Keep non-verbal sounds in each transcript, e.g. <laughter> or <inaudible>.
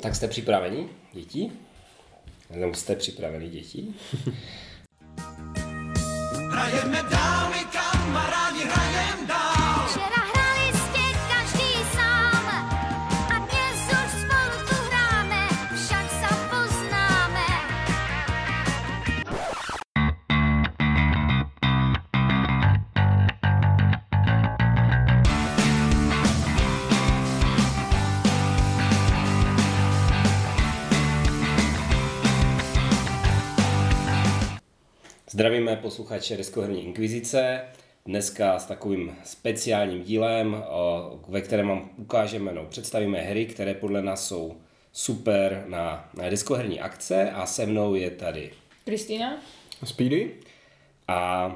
Tak jste připraveni, děti? Nebo jste připraveni, děti? Hrajeme dámy, Zdravíme posluchače Deskoherní inkvizice. Dneska s takovým speciálním dílem, ve kterém vám ukážeme, no, představíme hry, které podle nás jsou super na, na deskoherní akce a se mnou je tady Kristýna. Speedy. A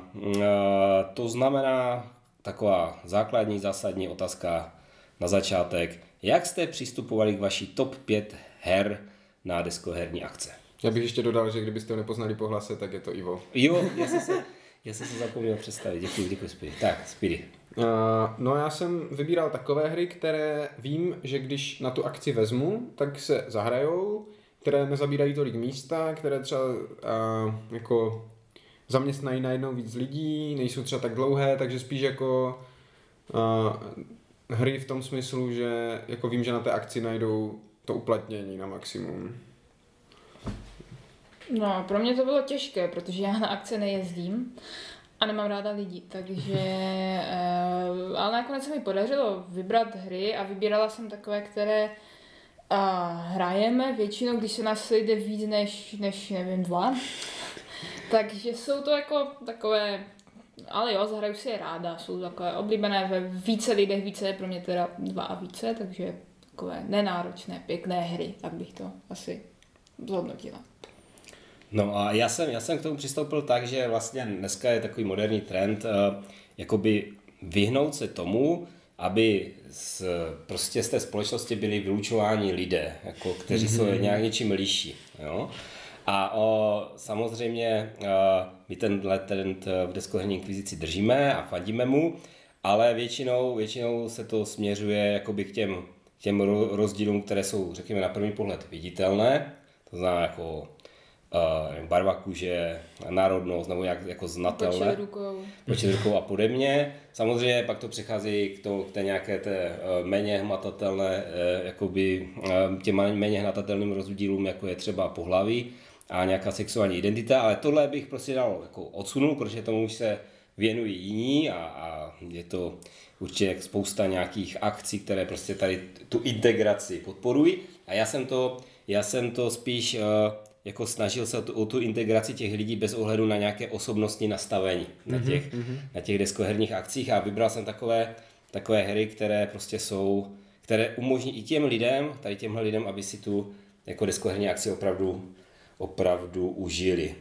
to znamená taková základní, zásadní otázka na začátek. Jak jste přistupovali k vaší top 5 her na deskoherní akce? Já bych ještě dodal, že kdybyste ho nepoznali po hlase, tak je to Ivo. Jo, já jsem se, já jsem se zapomněl představit. Děkuji, děkuji Speedy. Tak, Speedy. Uh, no já jsem vybíral takové hry, které vím, že když na tu akci vezmu, tak se zahrajou, které nezabírají tolik místa, které třeba uh, jako zaměstnají najednou víc lidí, nejsou třeba tak dlouhé, takže spíš jako uh, hry v tom smyslu, že jako vím, že na té akci najdou to uplatnění na maximum. No, pro mě to bylo těžké, protože já na akce nejezdím a nemám ráda lidi, takže... Uh, <laughs> ale nakonec se mi podařilo vybrat hry a vybírala jsem takové, které uh, hrajeme většinou, když se nás sejde víc než, než nevím, dva. <laughs> takže jsou to jako takové ale jo, zahraju si je ráda, jsou takové oblíbené ve více lidech, více je pro mě teda dva a více, takže takové nenáročné, pěkné hry, tak bych to asi zhodnotila. No a já jsem, já jsem k tomu přistoupil tak, že vlastně dneska je takový moderní trend, uh, jakoby vyhnout se tomu, aby z, prostě z té společnosti byli vylučováni lidé, jako, kteří mm-hmm. jsou nějak něčím liší. Jo? A o, samozřejmě uh, my tenhle trend v deskoherní inkvizici držíme a fandíme mu, ale většinou, většinou se to směřuje jakoby k těm, těm rozdílům, které jsou, řekněme, na první pohled viditelné, to znamená jako uh, barva kůže, národnost nebo jak jako znatelné. Počet rukou. Počet rukou a podobně. Samozřejmě pak to přechází k, to, k té nějaké té uh, méně hmatatelné, uh, jakoby uh, těm méně hmatatelným rozdílům, jako je třeba pohlaví a nějaká sexuální identita, ale tohle bych prostě dal jako odsunul, protože tomu už se věnují jiní a, a je to určitě spousta nějakých akcí, které prostě tady tu integraci podporují. A já jsem to, já jsem to spíš uh, jako snažil se o tu integraci těch lidí bez ohledu na nějaké osobnostní nastavení mm-hmm, na, mhm, těch, mm-hmm. na těch deskoherních akcích a vybral jsem takové, takové hry, které prostě jsou, které umožní i těm lidem, tady těmhle lidem, aby si tu jako deskoherní akci opravdu, opravdu užili.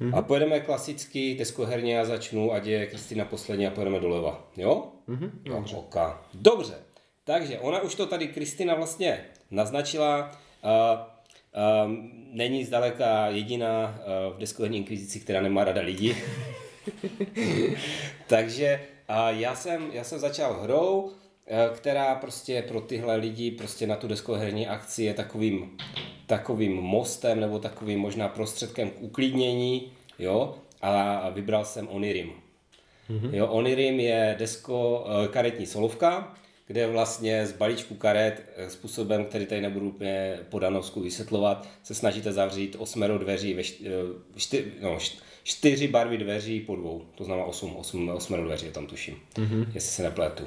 Mm-hmm. A pojedeme klasicky deskoherně, já začnu, ať je Kristýna poslední a pojedeme doleva. Jo? Mm-hmm, dobře. Oka. Dobře. Takže ona už to tady Kristýna vlastně naznačila. Uh, Um, není zdaleka jediná uh, v deskoherní inkvizici, která nemá rada lidi. <laughs> Takže uh, já, jsem, já jsem začal hrou, uh, která prostě pro tyhle lidi prostě na tu deskoherní akci je takovým, takovým mostem nebo takovým možná prostředkem k uklidnění, jo, a vybral jsem Onirim. Mm-hmm. Jo, Onirim je desko, uh, karetní solovka, kde vlastně z balíčku karet eh, způsobem, který tady nebudu úplně po Danovsku vysvětlovat, se snažíte zavřít osmero dveří, ve čty, eh, no, čtyři barvy dveří po dvou, to znamená osm, osm, osmero dveří, tam tuším, mm-hmm. jestli se nepletu.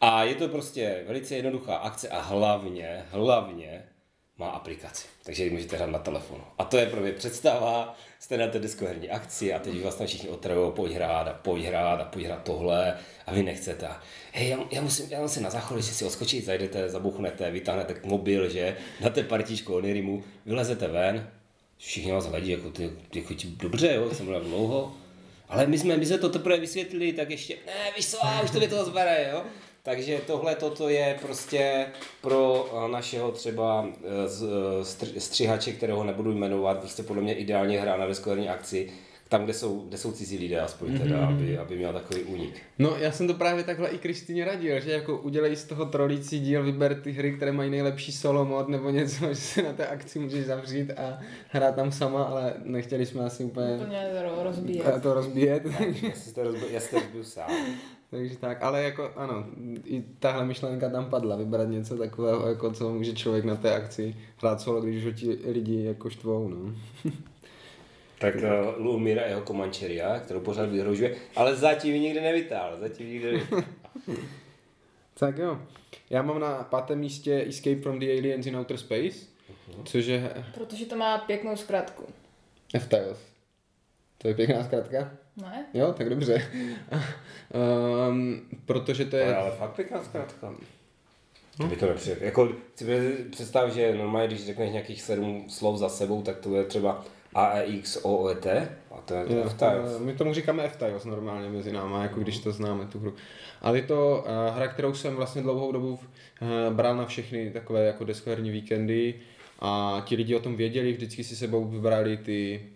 A je to prostě velice jednoduchá akce a hlavně, hlavně má aplikaci, takže ji můžete hrát na telefonu. A to je pro mě představa, jste na té diskoherní akci a teď tam všichni otravují, pojď hrát a pojď hrát a pojď hrát tohle a vy nechcete. Hej, já, já, musím, já musím na záchod, že si odskočit, zajdete, zabuchnete, vytáhnete mobil, že dáte partičku Onirimu, vylezete ven, všichni vás hledí, jako ty, jako ti, dobře, jo, jsem byl dlouho, ale my jsme, my jsme to teprve vysvětlili, tak ještě, ne, víš co, už to mi to zbere, jo. Takže tohle toto je prostě pro eh, našeho třeba eh, eh, střihače, kterého nebudu jmenovat, prostě podle mě ideálně hra na deskoherní akci, tam, kde jsou, kde jsou cizí lidé, aspoň teda, Mhm. aby, aby měl takový únik. No, já jsem to právě takhle i Kristýně radil, že jako udělej z toho trolící díl, vyber ty hry, které mají nejlepší solo mod nebo něco, <laughs> že se na té akci můžeš zavřít a hrát tam sama, ale nechtěli jsme asi úplně Úplně ro- rozbíjet. to rozbíjet. Já si to rozbil, já si to rozbil sám. <laughs> Takže tak, ale jako ano, i tahle myšlenka tam padla, vybrat něco takového, jako co může člověk na té akci hrát solo, když ho ti lidi jako štvou, no. <laughs> Tak uh, Lumira jeho Comancheria, kterou pořád vyhrožuje, ale zatím ji nikdy nevytáhl, zatím ji nikdy nevytáhl. <laughs> Tak jo, já mám na pátém místě Escape from the Aliens in Outer Space, což je Protože to má pěknou zkratku. F-Tiles. To je pěkná zkratka? Ne? Jo, tak dobře. um, protože to je ale fakt pěkná zkrátka. To by to nepřijde. Jako, si představ, že normálně, když řekneš nějakých sedm slov za sebou, tak to je třeba AEX, OET a to je to Jo, F-Tiles. eh, my tomu říkáme F-Tiles normálně mezi náma, jako když to známe tu hru. Ale je to uh, hra, kterou jsem vlastně dlouhou dobu uh, bral na všechny takové jako deskoherní víkendy a ti lidi o tom věděli, vždycky si sebou vybrali ty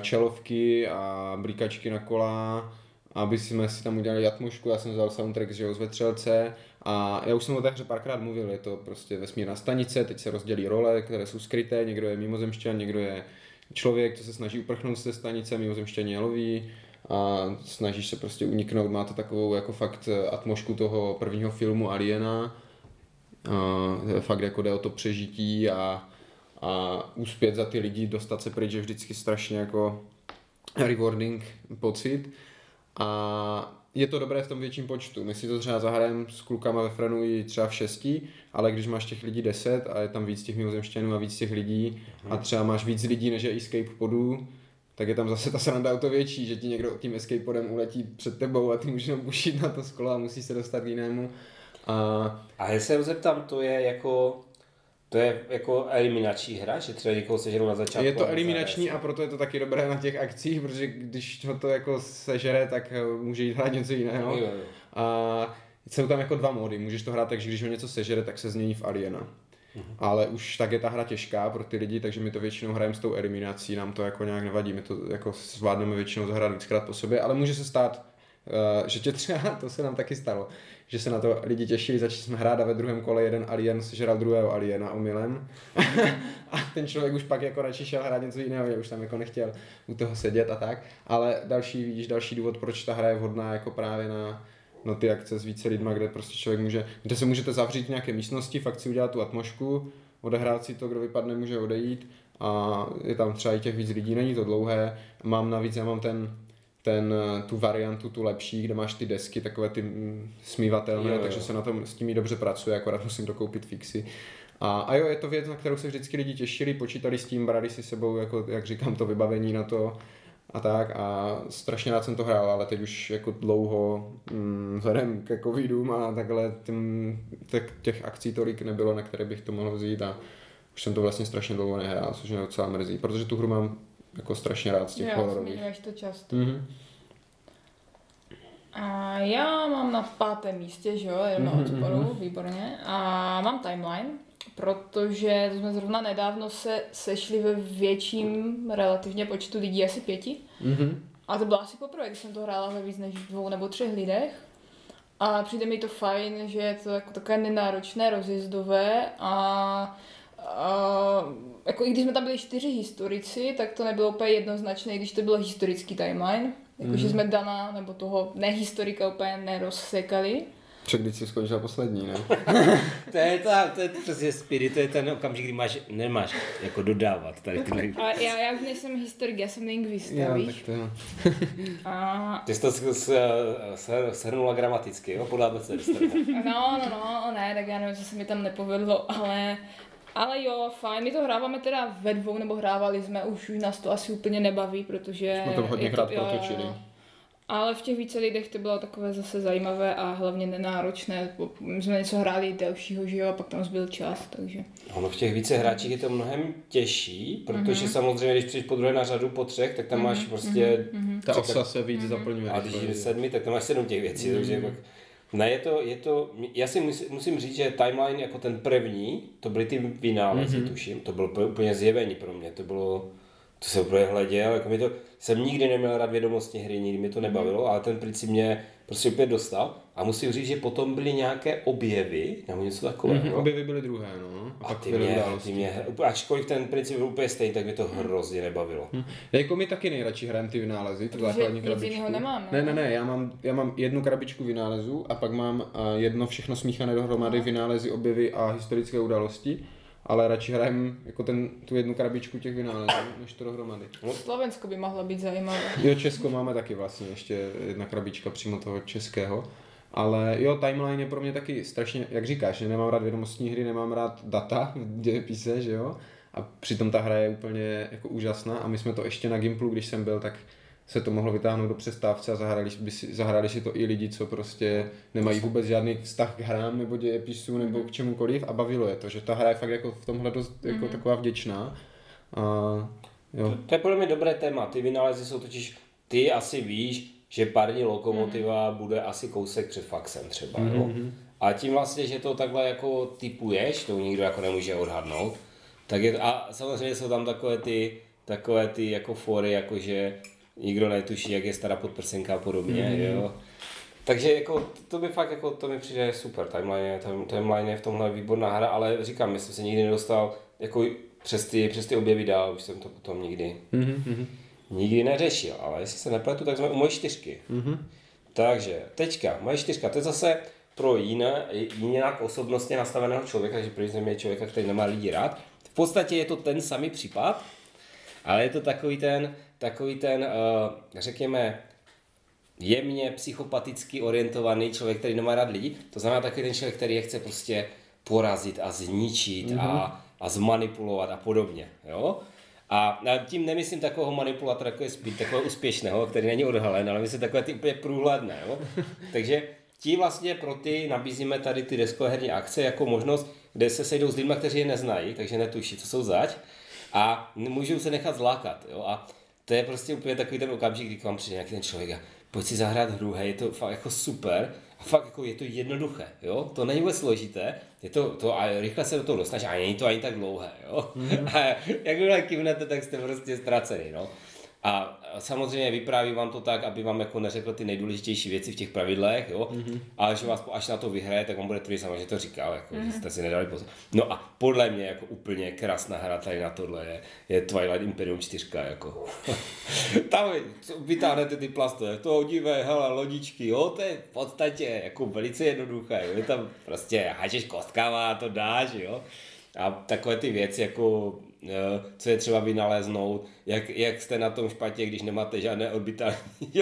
čelovky a blíkačky na kola, aby jsme si tam udělali atmošku, já jsem vzal soundtrack jo, z Vetřelce. A já už jsem o té hře párkrát mluvil, je to prostě vesmírná stanice, teď se rozdělí role, které jsou skryté, někdo je mimozemšťan, někdo je člověk, co se snaží uprchnout z té stanice, mimozemšťaní je loví. A snažíš se prostě uniknout, má to takovou jako fakt eh, atmošku toho prvního filmu Aliena, a fakt jako jde o to přežití a, a úspět za ty lidi, dostat se pryč je vždycky strašně jako rewarding pocit a je to dobré v tom větším počtu. My si to třeba zahrajeme s klukama ve Frenu i třeba v šesti, ale když máš těch lidí deset a je tam víc těch mimozemšťanů a víc těch lidí a třeba máš víc lidí než je escape podů, tak je tam zase ta sranda o to větší, že ti někdo tím escape podem uletí před tebou a ty můžeš jenom bušit na to sklo a musí se dostat k jinému. A A já se zeptám, to je jako, to je jako eliminační hra, že třeba někoho sežerou na začátku. je to eliminační a proto je to taky dobré na těch akcích, protože když ho to jako sežere, tak eh, může jít hrát něco jiného. Jo, jo. A jsou tam jako dva módy. Můžeš to hrát tak, že když ho něco sežere, tak se změní v Aliena. Ale už tak je ta hra těžká pro ty lidi, takže my to většinou hrajeme s tou eliminací, nám to jako nějak nevadí, my to jako zvládneme většinou zahrát víckrát po sobě, ale může se stát, uh, že tě třeba, <laughs> to se nám taky stalo, že se na to lidi těšili, začali jsme hrát a ve druhém kole jeden alien sežral druhého aliena omylem. <laughs> A ten člověk už pak jako radši šel hrát něco jiného, že už tam jako nechtěl u toho sedět a tak, ale další, vidíš, další důvod, proč ta hra je vhodná jako právě na, na ty akce s více lidma, kde prostě člověk může, kde se můžete zavřít v nějaké místnosti, fakt si udělat tu atmošku, odehrát si to, kdo vypadne, může odejít. A je tam třeba i těch víc lidí, není to dlouhé, mám navíc, já mám ten, ten, tu variantu, tu lepší, kde máš ty desky, takové ty mm, smívatelné, Jo, jo. takže se na tom s tím i dobře pracuje, akorát musím dokoupit fixy. A, a jo, je to věc, na kterou se vždycky lidi těšili, počítali s tím, brali si sebou, jako, jak říkám, to vybavení na to a tak a strašně rád jsem to hrál, ale teď už jako dlouho mm, vzhledem ke covidům a takhle tím, těch, těch akcí tolik nebylo, na které bych to mohl vzít a už jsem to vlastně strašně dlouho nehrál, což mě docela mrzí, protože tu hru mám jako strašně rád z těch Jo, hororových. zmiňuješ to často. Mhm. A já mám na pátém místě, že jo, jenom Mhm, od sporu, výborně. A mám timeline, protože jsme zrovna nedávno se sešli ve větším relativně počtu lidí, asi pěti. Mhm. A to bylo asi poprvé, když jsem to hrála ve víc než dvou nebo třech lidech. A přijde mi to fajn, že je to jako takové nenáročné, rozjezdové a, a jako i když jsme tam byli čtyři historici, tak to nebylo úplně jednoznačné, když to bylo historický timeline. Jakože Mhm. jsme Dana nebo toho nehistorika úplně nerozsekali. Však když jsi skončil poslední, ne? <laughs> To je, ta, to je přesně spirit, to je ten okamžik, kdy máš, nemáš jako dodávat tady tyhle. A já, já už nejsem historik, já jsem lingvista, Jo, víš. tak to jo. A, Ty jsi to s- s- s- shrnula gramaticky, jo, podle abecedy. <laughs> no, no, no, ne, tak já nevím, co se mi tam nepovedlo, ale ale jo, fajn, my to hráváme teda ve dvou, nebo hrávali jsme, už, už nás to asi úplně nebaví, protože... Jsme to hodně je krát jo, protočili. Ale v těch více lidech to bylo takové zase zajímavé a hlavně nenáročné. My jsme něco hráli delšího, že jo, a pak tam zbyl čas, takže... Ono v těch více hráčích je to mnohem těžší, protože Mhm. samozřejmě, když přijdeš po druhé na řadu po třech, tak tam máš prostě, Ta Čekat- osa se víc Mhm. zaplňuje. a když jdeš sedmi, tak tam máš sedm těch věcí, takže pak... Ne, je to, je to, já si musím, musím říct, že timeline jako ten první, to byly ty vynálezy, tuším, to bylo úplně zjevení pro mě, to bylo, to se úplně hleděl, jako mi to, jsem nikdy neměl rád vědomostní hry, nikdy mi to nebavilo, ale ten princip mě prostě opět dostal. A musím říct, že potom byly nějaké objevy, nebo něco takového. Mm-hmm, objevy byly druhé, no. A, a ty, mě, ty mě, ačkoliv ten princip byl úplně stejný, tak mě to hrozně nebavilo. Hmm. Jako my taky nejradši hrajeme ty vynálezy, tu základní krabičku. nemám, ne, ne, ne, já mám, já mám jednu krabičku vynálezů a pak mám uh, jedno všechno smíchané dohromady, no. vynálezy, objevy a historické události ale radši hrajeme jako ten, tu jednu krabičku těch vynálezů, než to dohromady. No. Slovensko by mohlo být zajímavé. Jo, Česko máme taky vlastně, ještě jedna krabička přímo toho českého. Ale jo, timeline je pro mě taky strašně, jak říkáš, že nemám rád vědomostní hry, nemám rád data v dějepise, že jo? A přitom ta hra je úplně jako úžasná a my jsme to ještě na Gimplu, když jsem byl, tak se to mohlo vytáhnout do přestávce a zahrali, by si, zahrali si to i lidi, co prostě nemají vůbec žádný vztah k hrám nebo dějepisu nebo k čemukoliv a bavilo je to, že ta hra je fakt jako v tomhle dost jako mm-hmm. taková vděčná. A, jo. To, to je podle mě dobré téma, ty vynálezy jsou totiž, ty asi víš, že parní lokomotiva mm-hmm. bude asi kousek před faxem třeba, mm-hmm. jo? Mhm. A tím vlastně, že to takhle jako typuješ, to nikdo jako nemůže odhadnout, tak je, a samozřejmě jsou tam takové ty, takové ty jako fory, jakože nikdo netuší, jak je stará podprsenka a podobně, mm-hmm. jo. Takže jako, to by fakt jako, to mi přijde super, timeline, timeline je v tomhle výborná hra, ale říkám, myslím se nikdy nedostal jako přes ty, přes ty objevy dál, už jsem to potom nikdy, mm-hmm. nikdy neřešil, ale jestli se nepletu, tak jsme u mojí čtyřky. Mm-hmm. Takže teďka, moje čtyřka, to je zase pro jiné, jinak osobnostně nastaveného člověka, že pro je člověka, který nemá lidi rád. V podstatě je to ten samý případ, ale je to takový ten, takový ten, uh, řekněme, jemně psychopaticky orientovaný člověk, který nemá rád lidi. To znamená takový ten člověk, který je chce prostě porazit a zničit mm-hmm. a, mhm. a zmanipulovat a podobně. Jo? A tím nemyslím takového manipulátora, jako je spíš takového úspěšného, který není odhalen, ale myslím takové ty úplně průhledné. Jo? <laughs> Takže ti vlastně pro ty nabízíme tady ty deskoherní akce jako možnost, kde se sejdou s lidmi, kteří je neznají, takže netuší, co jsou zač a můžou se nechat zlákat. Jo? A to je prostě úplně takový ten okamžik, kdy k vám přijde nějaký ten člověk a pojď si zahrát hru, hej, je to fakt jako super a fakt jako je to jednoduché, jo, to není vůbec složité, je to, to a rychle se do toho dostaneš a není to ani tak dlouhé, jo, mm-hmm. <laughs> a jakmile kivnete, tak jste prostě ztracený, no. A samozřejmě vypráví vám to tak, aby vám jako neřekl ty nejdůležitější věci v těch pravidlech, jo? Mm-hmm. ale že vás až na to vyhraje, tak on bude tvrdit sama, že to říkal, jako, mm-hmm. že jste si nedali pozor. No a podle mě jako úplně krásná hra tady na tohle je, je Twilight Imperium 4, jako. <laughs> Tam vytáhnete ty plastové, to hodivé, hele, lodičky, jo, to je v podstatě jako velice jednoduché, jo? je tam prostě háčeš kostkama a to dáš, jo. A takové ty věci, jako co je třeba vynaléznout, jak, jak jste na tom špatně, když nemáte žádné orbitální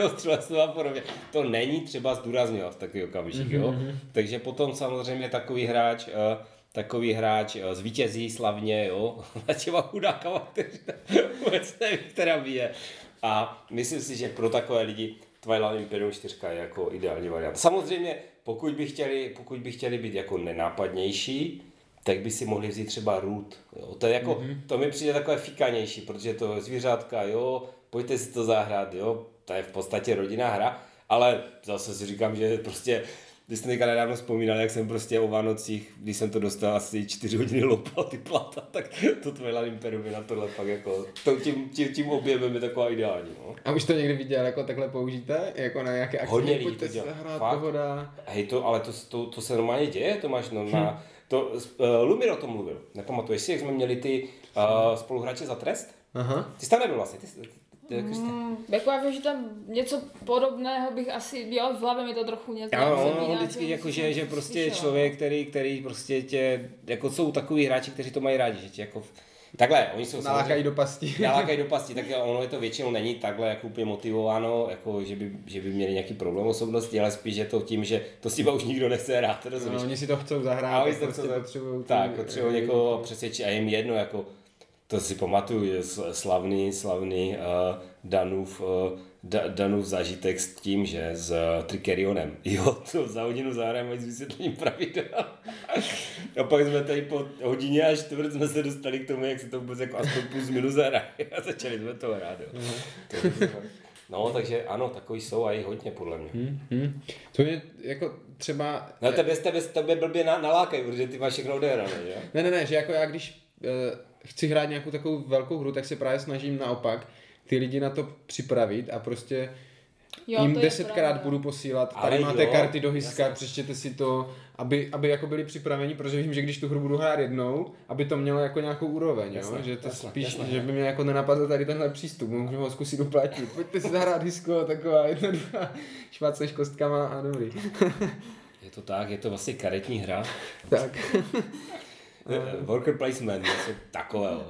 ostrovstvo a podobně. To není třeba zdůrazňovat v takový okamžik, jo. Mm-hmm. Takže potom samozřejmě takový hráč, eh, takový hráč eh, zvítězí slavně, jo, <laughs> na těma chudákama, kteří <laughs> vůbec neví, která bije. A myslím si, že pro takové lidi Twilight Imperium 4 je jako ideální varianta. Samozřejmě, pokud by chtěli, pokud by chtěli být jako nenápadnější, tak by si mohli vzít třeba root. Jo. To, je jako, mm-hmm. to mi přijde takové fikanější, protože to je zvířátka, jo, pojďte si to zahrát, jo, to je v podstatě rodinná hra, ale zase si říkám, že prostě když jsem teďka nedávno vzpomínal, jak jsem prostě o Vánocích, když jsem to dostal asi čtyři hodiny lopal ty plata, <laughs> tak to Twilight Imperium na tohle fakt jako, to tím, tím, tím objemem je taková ideální. No. A už to někdy viděl, jako takhle použijte? Jako na nějaké akci? Hodně lidí to dělá. Fakt? Hej, to, ale to, to, to, se normálně děje, to máš no, na, hm to, uh, Lumir o tom mluvil. Nepamatuješ si, jak jsme měli ty uh, spoluhráče za trest? Aha. Ty jsi tam nebyl vlastně, ty, ty, ty, mm, jako já vím, že tam něco podobného bych asi, jo, v hlavě mi to trochu něco. Jo, no, vždycky jako, že, že prostě slyšela. člověk, který, který prostě tě, jako jsou takový hráči, kteří to mají rádi, že tě jako Takhle, oni jsou nalákají do pasti. <laughs> nalákají do pasti, tak ono je to většinou není takhle jako úplně motivováno, jako že by, že by měli nějaký problém osobnosti, ale spíš je to tím, že to s tím už nikdo nechce hrát, rozumíš? No, oni si to chcou zahrát, a oni to prostě chcou, potřebují tak, potřebují někoho přesvědčit a jim jedno, jako to si pamatuju, slavný, slavný uh, Danův, uh, Danův zážitek s tím, že s Trikerionem. <laughs> Jo, to za hodinu zahrajeme s vysvětlením pravidel. a pak jsme tady po hodině až čtvrt jsme se dostali k tomu, jak se to vůbec jako aspoň plus minus hraje. a začali jsme to hrát. Jo. Mm-hmm. No, takže ano, takový jsou a i hodně, podle mě. Hmm, hmm. To je jako třeba... No tebe, tebe, tebe blbě na, nalákají, protože ty máš všechno odehrané, že? Ne, ne, ne, že jako já když chci hrát nějakou takovou velkou hru, tak se právě snažím naopak ty lidi na to připravit a prostě jo, jim desetkrát budu posílat, tady Ale máte jo, karty do hyska, přečtěte si to, aby, aby jako byli připraveni, protože vím, že když tu hru budu hrát jednou, aby to mělo jako nějakou úroveň, jasne, jo? že to jasne, spíš, jasne, že by mě jako nenapadl tady tenhle přístup, můžu ho zkusit uplatit, pojďte si zahrát hysko, taková jednoduchá, šváceš kostkama a dobrý. je to tak, je to vlastně karetní hra. tak. <laughs> Worker placement, něco takového.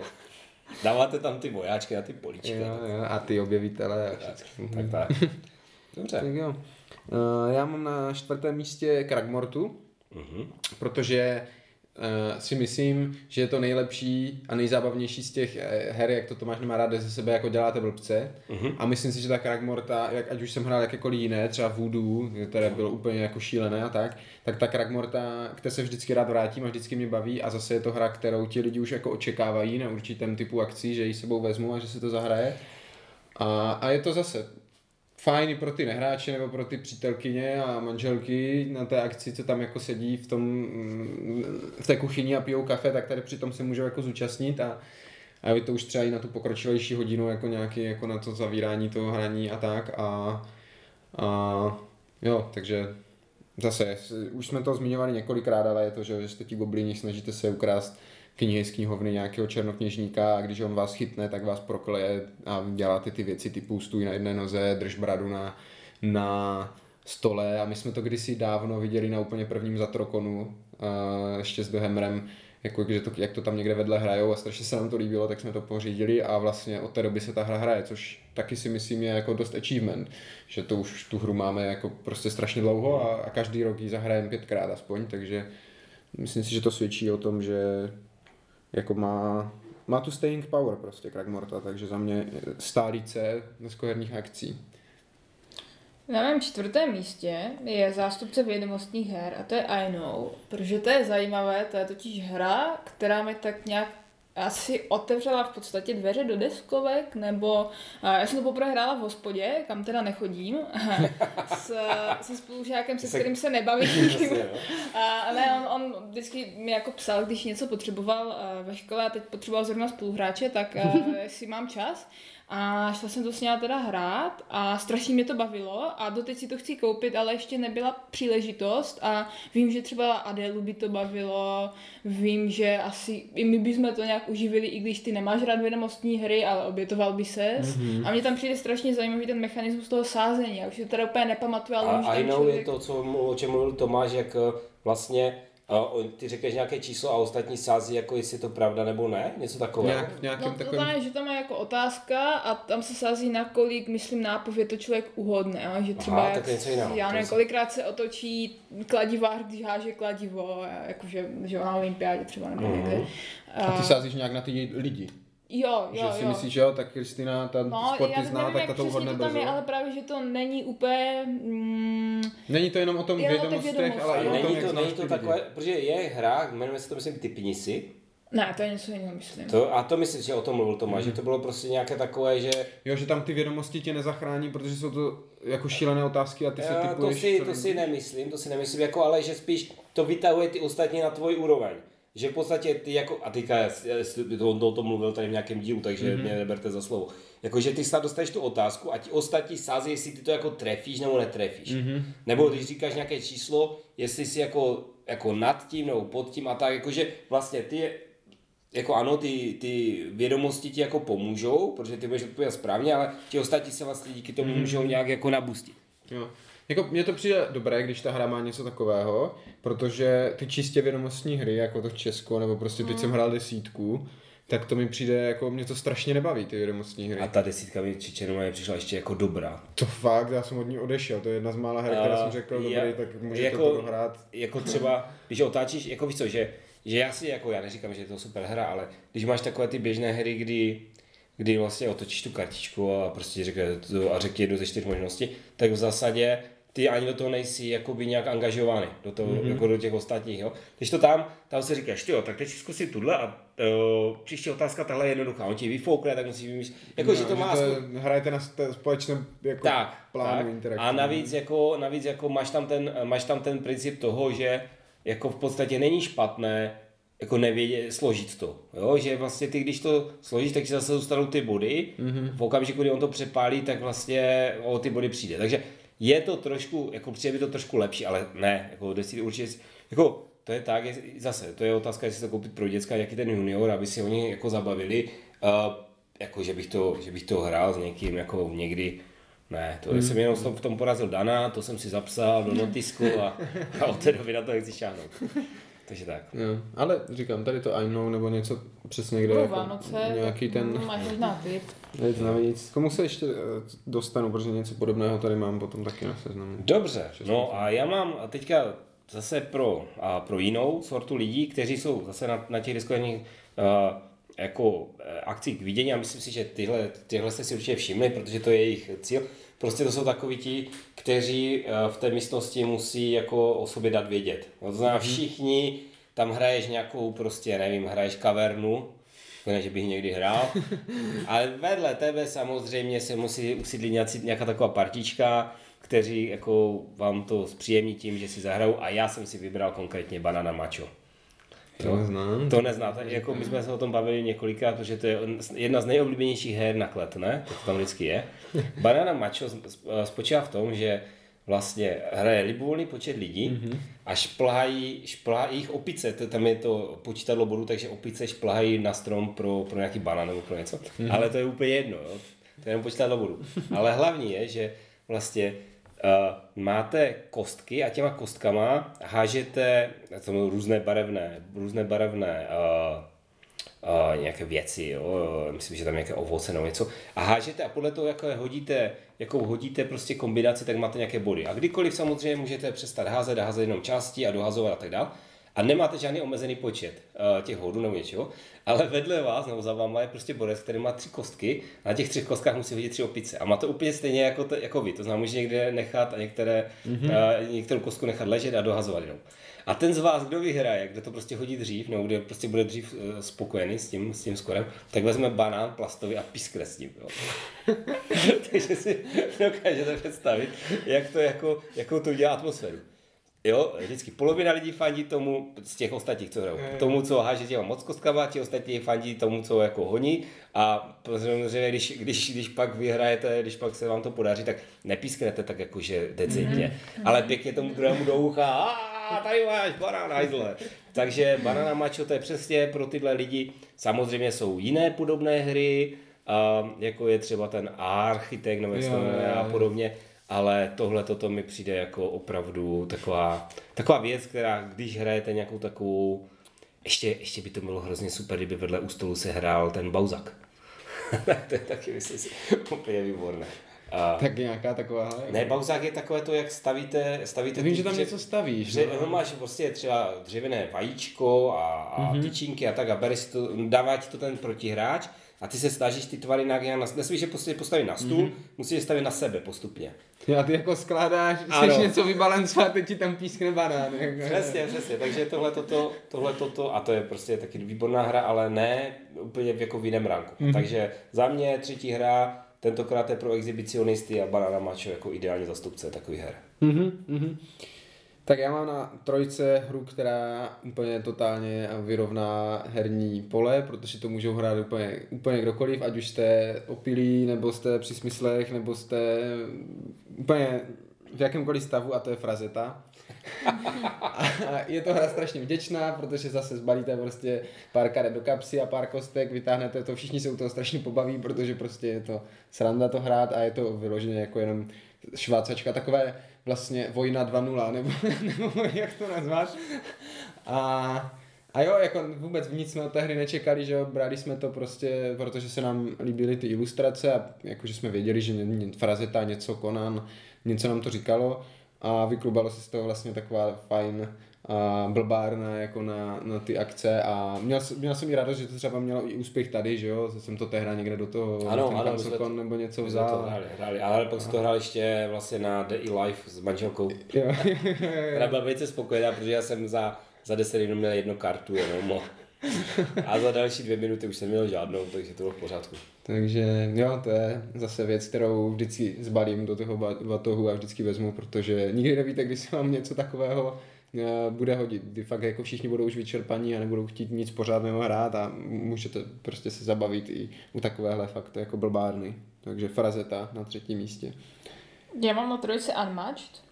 Dáváte tam ty vojáčky a ty políčky. Jo, jo, a ty objevitele. A tak, tak, tak. <laughs> Dobře. Tak jo. Uh, já mám na čtvrtém místě Kragmortu, uh-huh. protože uh, si myslím, že je to nejlepší a nejzábavnější z těch eh, her, jak to Tomáš nemá rád, ze sebe jako děláte blbce. Uh-huh. A myslím si, že ta Kragmorta, jak, ať už jsem hrál jakékoliv jiné, třeba Voodoo, které bylo úplně jako šílené a tak, tak ta Kragmorta, které se vždycky rád vrátím a vždycky mě baví a zase je to hra, kterou ti lidi už jako očekávají na určitém typu akcí, že ji sebou vezmu a že se to zahraje. A, a je to zase fajn i pro ty nehráče nebo pro ty přítelkyně a manželky na té akci, co tam jako sedí v, tom, mm, v té kuchyni a pijou kafe, tak tady přitom se můžou jako zúčastnit a, a je to už třeba i na tu pokročilejší hodinu jako nějaký jako na to zavírání toho hraní a tak a, a jo, takže zase, už jsme to zmiňovali několikrát, ale je to, že jste ti goblini, snažíte se ukrást knihy z knihovny nějakého černokněžníka a když on vás chytne, tak vás prokleje a děláte ty věci typu stůj na jedné noze, drž bradu na, na stole. A my jsme to kdysi dávno viděli na úplně prvním zatrokonu, uh, ještě s Dohemrem, jako, že to, jak to tam někde vedle hrajou a strašně se nám to líbilo, tak jsme to pořídili a vlastně od té doby se ta hra hraje, což taky si myslím je jako dost achievement, že to už tu hru máme jako prostě strašně dlouho a, a každý rok ji zahrajeme pětkrát aspoň, takže myslím si, že to svědčí o tom, že jako má, má tu staying power prostě Kragmorta, takže za mě stálice dneskoherních akcí. Na mém čtvrtém místě je zástupce vědomostních her a to je I know, protože to je zajímavé, to je totiž hra, která mi tak nějak asi otevřela v podstatě dveře do deskovek, nebo já jsem to poprvé hrála v hospodě, kam teda nechodím, <laughs> s, se spolužákem, se kterým se nebavím. <laughs> a ne, on, on vždycky mi jako psal, když něco potřeboval ve škole a teď potřeboval zrovna spoluhráče, tak <laughs> jestli mám čas. A šla jsem to s ním teda hrát a strašně mě to bavilo a doteď si to chci koupit, ale ještě nebyla příležitost a vím, že třeba Adelu by to bavilo, vím, že asi i my bychom to nějak uživili, i když ty nemáš rád vědomostní hry, ale obětoval by ses. Mm-hmm. A mě tam přijde strašně zajímavý ten mechanismus toho sázení, já už to teda úplně nepamatuju, ale a, a člověk... je to, co, o čem mluvil Tomáš, jak eh, vlastně a ty řekneš nějaké číslo a ostatní sází, jako jestli je to pravda nebo ne? Něco takového? Nějak, v nějakém no, takovém... to že tam je jako otázka a tam se sází na kolik, myslím, nápově to člověk uhodne. A že třeba, Aha, tak něco jiného. já nevím, kolikrát se otočí kladivář, když háže kladivo, jakože že na olympiádě třeba nebo mm-hmm. někde. A ty sázíš nějak na ty lidi? Jo, jo, že si jo. myslíš, že jo, tak Kristina, ta no, sporty zná, nevím, tak ta to uhodne to tam je, ale právě, že to není úplně... Mm, není to jenom o tom vědomostech, ale i o tom, není to, není to takové, protože je hra, jmenuje se to myslím Typni si, ne, to je něco jiného, myslím. To, a to myslím, že o tom mluvil Tomáš, mm. že to bylo prostě nějaké takové, že... Jo, že tam ty vědomosti tě nezachrání, protože jsou to jako šílené otázky a ty si typuješ... To si, to si nemyslím, to si nemyslím, jako ale že spíš to vytahuje ty ostatní na tvůj úroveň že v podstatě ty jako, a teďka to, on to o tom mluvil tady v nějakém dílu, takže mm-hmm. mě neberte za slovo. Jako, že ty snad dostaneš tu otázku a ti ostatní sází, jestli ty to jako trefíš nebo netrefíš. Mm-hmm. Nebo když říkáš nějaké číslo, jestli si jako, jako nad tím nebo pod tím a tak, jakože vlastně ty jako ano, ty, ty vědomosti ti jako pomůžou, protože ty budeš odpovědět správně, ale ti ostatní se vlastně díky tomu mm-hmm. můžou nějak jako nabustit. Jo. Jako mně to přijde dobré, když ta hra má něco takového, protože ty čistě vědomostní hry, jako to Česko, nebo prostě teď mm. jsem hrál desítku, tak to mi přijde, jako mě to strašně nebaví, ty vědomostní hry. A ta desítka mi Čičenová přišla ještě jako dobrá. To fakt, já jsem od ní odešel, to je jedna z mála her, která jsem řekl, dobrý, je, tak můžete jako, to hrát. Jako třeba, když otáčíš, jako víš co, že, že já si, jako já neříkám, že je to super hra, ale když máš takové ty běžné hry, kdy kdy vlastně otočíš tu kartičku a prostě řekne a řekni jednu ze čtyř možností, tak v zásadě ty ani do toho nejsi jakoby nějak angažovaný, do, toho, mm-hmm. jako do těch ostatních. Jo? Když to tam, tam se říkáš, jo, tak teď si zkusím tuhle a uh, příští otázka tahle je jednoduchá, on ti vyfoukne, tak musí vymyslet. Jako, no, že to má... Že to hrajete na společném jako tak, plánu tak. interakce. A navíc, jako, navíc jako máš, tam ten, máš tam ten princip toho, že jako v podstatě není špatné jako nevědět, složit to. Jo? Že vlastně ty, když to složíš, tak zase zůstanou ty body. Mm-hmm. V okamžiku, kdy on to přepálí, tak vlastně o ty body přijde. Takže je to trošku, jako přijde by to trošku lepší, ale ne, jako desít určitě, jako to je tak, je, zase, to je otázka, jestli to koupit pro děcka, jaký ten junior, aby si oni jako zabavili, uh, jako že bych, to, že bych to hrál s někým jako někdy, ne, to mm. jsem jenom v tom porazil Dana, to jsem si zapsal do notisku a, a od té doby na to nechci šáhnout. Takže tak. Jo. Ale říkám, tady to I know, nebo něco přesně kde. Jako Vánoce, nějaký ten... Máš možná typ. Nic nic. Komu se ještě eh, dostanu, protože něco podobného tady mám potom taky na seznamu. Dobře, no a já mám teďka zase pro, a pro jinou sortu lidí, kteří jsou zase na, na těch diskovních uh, jako eh, akcí k vidění a myslím si, že tyhle, tyhle jste si určitě všimli, protože to je jejich cíl. Prostě to jsou takoví ti, kteří uh, v té místnosti musí jako o sobě dát vědět. No, to znamená mhm. všichni, tam hraješ nějakou prostě, nevím, hraješ kavernu, ne, že bych někdy hrál, <laughs> ale vedle tebe samozřejmě se musí usídlit nějaká taková partička, kteří jako vám to zpříjemní tím, že si zahrajou a já jsem si vybral konkrétně Banana Macho. To neznám. To neznáte, jako my jsme se o tom bavili několikrát, protože to je jedna z nejoblíbenějších her na klet, ne? To tam vždycky je. <laughs> Banana Macho spočívá v tom, že vlastně hraje libovolný počet lidí mm-hmm. a šplhají, šplhají jich opice, to, tam je to počítadlo bodů, takže opice šplhají na strom pro, pro nějaký banán nebo pro něco, mm-hmm. ale to je úplně jedno, jo? to je jenom počítadlo bodů. Ale hlavní je, že vlastně máte kostky a těma kostkama hážete to různé barevné, různé barevné uh, nějaké věci, jo, myslím, že tam nějaké ovoce nebo něco a hážete a podle toho, jako hodíte, jakou hodíte prostě kombinaci, tak máte nějaké body. A kdykoliv samozřejmě můžete přestat házet házet jenom části a dohazovat a tak dále a nemáte žádný omezený počet uh, těch hodů nebo něčeho, ale vedle vás nebo za váma je prostě borec, který má tři kostky a na těch třech kostkách musí hodit tři opice. A má to úplně stejně jako, to, jako vy, to znamená, může někde nechat a některé, mm-hmm. uh, některou kostku nechat ležet a dohazovat jenom. A ten z vás, kdo vyhraje, kdo to prostě hodí dřív, nebo kdo prostě bude dřív uh, spokojený s tím, s tím skorem, tak vezme banán plastový a piskne s ním. Jo. <laughs> Takže si dokážete představit, jak to jako, jakou to udělá atmosféru. Jo, vždycky polovina lidí fandí tomu, z těch ostatních, co hrajou, tomu, co háže těma moc kostkama, ti ostatní fandí tomu, co jako honí. A samozřejmě, když, když, když pak vyhrajete, když pak se vám to podaří, tak nepísknete tak jakože decentně, mm-hmm. ale pěkně tomu druhému do ucha, a tady máš banán, hajzle. Takže Banana Macho to je přesně pro tyhle lidi, samozřejmě jsou jiné podobné hry, jako je třeba ten Architekt nebo jak a podobně, ale tohle toto mi přijde jako opravdu taková, taková věc, která když hrajete nějakou takovou, ještě, ještě by to bylo hrozně super, kdyby vedle u stolu se hrál ten Bauzak. <laughs> to je taky, myslím si, úplně výborné. A... Tak nějaká taková... Jako... Ne, bauzák je takové to, jak stavíte... stavíte Vím, že tam něco stavíš. Že, no. máš prostě třeba dřevěné vajíčko a, a mm-hmm. tyčinky a tak a bereš to, dává ti to ten protihráč a ty se snažíš ty tvary nějak, nesmíš je prostě postavit na stůl, mm-hmm. musíš je stavit na sebe postupně. Já ty jako skládáš, chceš něco vybalancovat, teď ti tam pískne banán. Jako. Přesně, přesně, takže tohle toto, tohle toto, a to je prostě taky výborná hra, ale ne úplně jako v jiném ranku. Mm-hmm. Takže za mě třetí hra, tentokrát je pro exhibicionisty a Banana Macho jako ideální zastupce takových her. Mm-hmm. Tak já mám na trojce hru, která úplně totálně vyrovná herní pole, protože to můžou hrát úplně, úplně kdokoliv, ať už jste opilí, nebo jste při smyslech, nebo jste úplně v jakémkoliv stavu a to je frazeta. <laughs> je to hra strašně vděčná, protože zase zbalíte prostě pár karet do kapsy a pár kostek, vytáhnete to, všichni se u toho strašně pobaví, protože prostě je to sranda to hrát a je to vyloženě jako jenom švácačka, takové vlastně Vojna 2.0, nebo, <laughs> nebo jak to nazvat. A, a jo, jako vůbec nic jsme od té hry nečekali, že jo, brali jsme to prostě, protože se nám líbily ty ilustrace a jakože jsme věděli, že Frazeta něco Conan, něco nám to říkalo a vyklubalo se z toho vlastně taková fajn a blbárna jako na, na ty akce a měl, měl jsem i radost, že to třeba mělo i úspěch tady, že jo, že jsem to tehra někde do toho ano, ten ano, to, nebo něco vzal. To hráli, hráli, ale pak se to hrál ještě vlastně na The Live s manželkou. Jo. Která byla velice spokojená, protože já jsem za, za 10 jenom měl jednu kartu jenom. A za další dvě minuty už jsem měl žádnou, takže to bylo v pořádku. Takže jo, to je zase věc, kterou vždycky zbalím do toho batohu a vždycky vezmu, protože nikdy nevíte, když se vám něco takového bude hodit, kdy fakt jako všichni budou už vyčerpaní a nebudou chtít nic pořádného hrát a můžete prostě se zabavit i u takovéhle fakt jako blbárny. Takže Frazeta na třetím místě. Já mám na trojce Unmatched,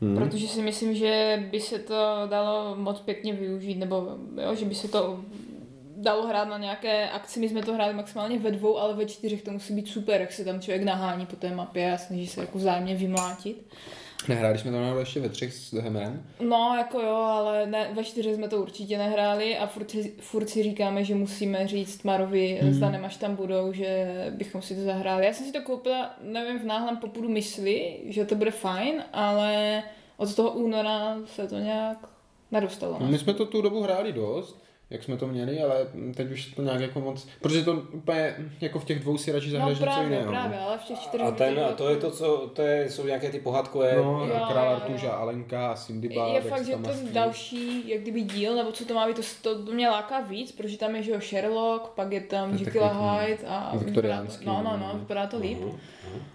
hmm. protože si myslím, že by se to dalo moc pěkně využít, nebo jo, že by se to dalo hrát na nějaké akci, my jsme to hráli maximálně ve dvou, ale ve čtyřech to musí být super, jak se tam člověk nahání po té mapě a snaží se jako zájemně vymlátit. Nehráli jsme to ještě ve třech s Hemerem? No, jako jo, ale ne, ve čtyřech jsme to určitě nehráli a furt, furt si říkáme, že musíme říct Marovi hmm. s Danem, až tam budou, že bychom si to zahráli. Já jsem si to koupila, nevím, v náhlém popudu mysli, že to bude fajn, ale od toho února se to nějak nedostalo. My jsme to tu dobu hráli dost, jak jsme to měli, ale teď už to nějak jako moc, protože to úplně jako v těch dvou si radši zahraješ no, právě, něco jiného. právě, ale v těch čtyřech... A, ten, a to je to, co, to je, jsou nějaké ty pohádkové... No, jo, Král Artuža, Alenka, Cindy Bar, Je fakt, že ten další, jak kdyby díl, nebo co to má být, to, to, to mě láká víc, protože tam je, že jo, Sherlock, pak je tam Jekyll Hyde a... Viktoriánský. No, no, no, vypadá to líp. Uh-huh.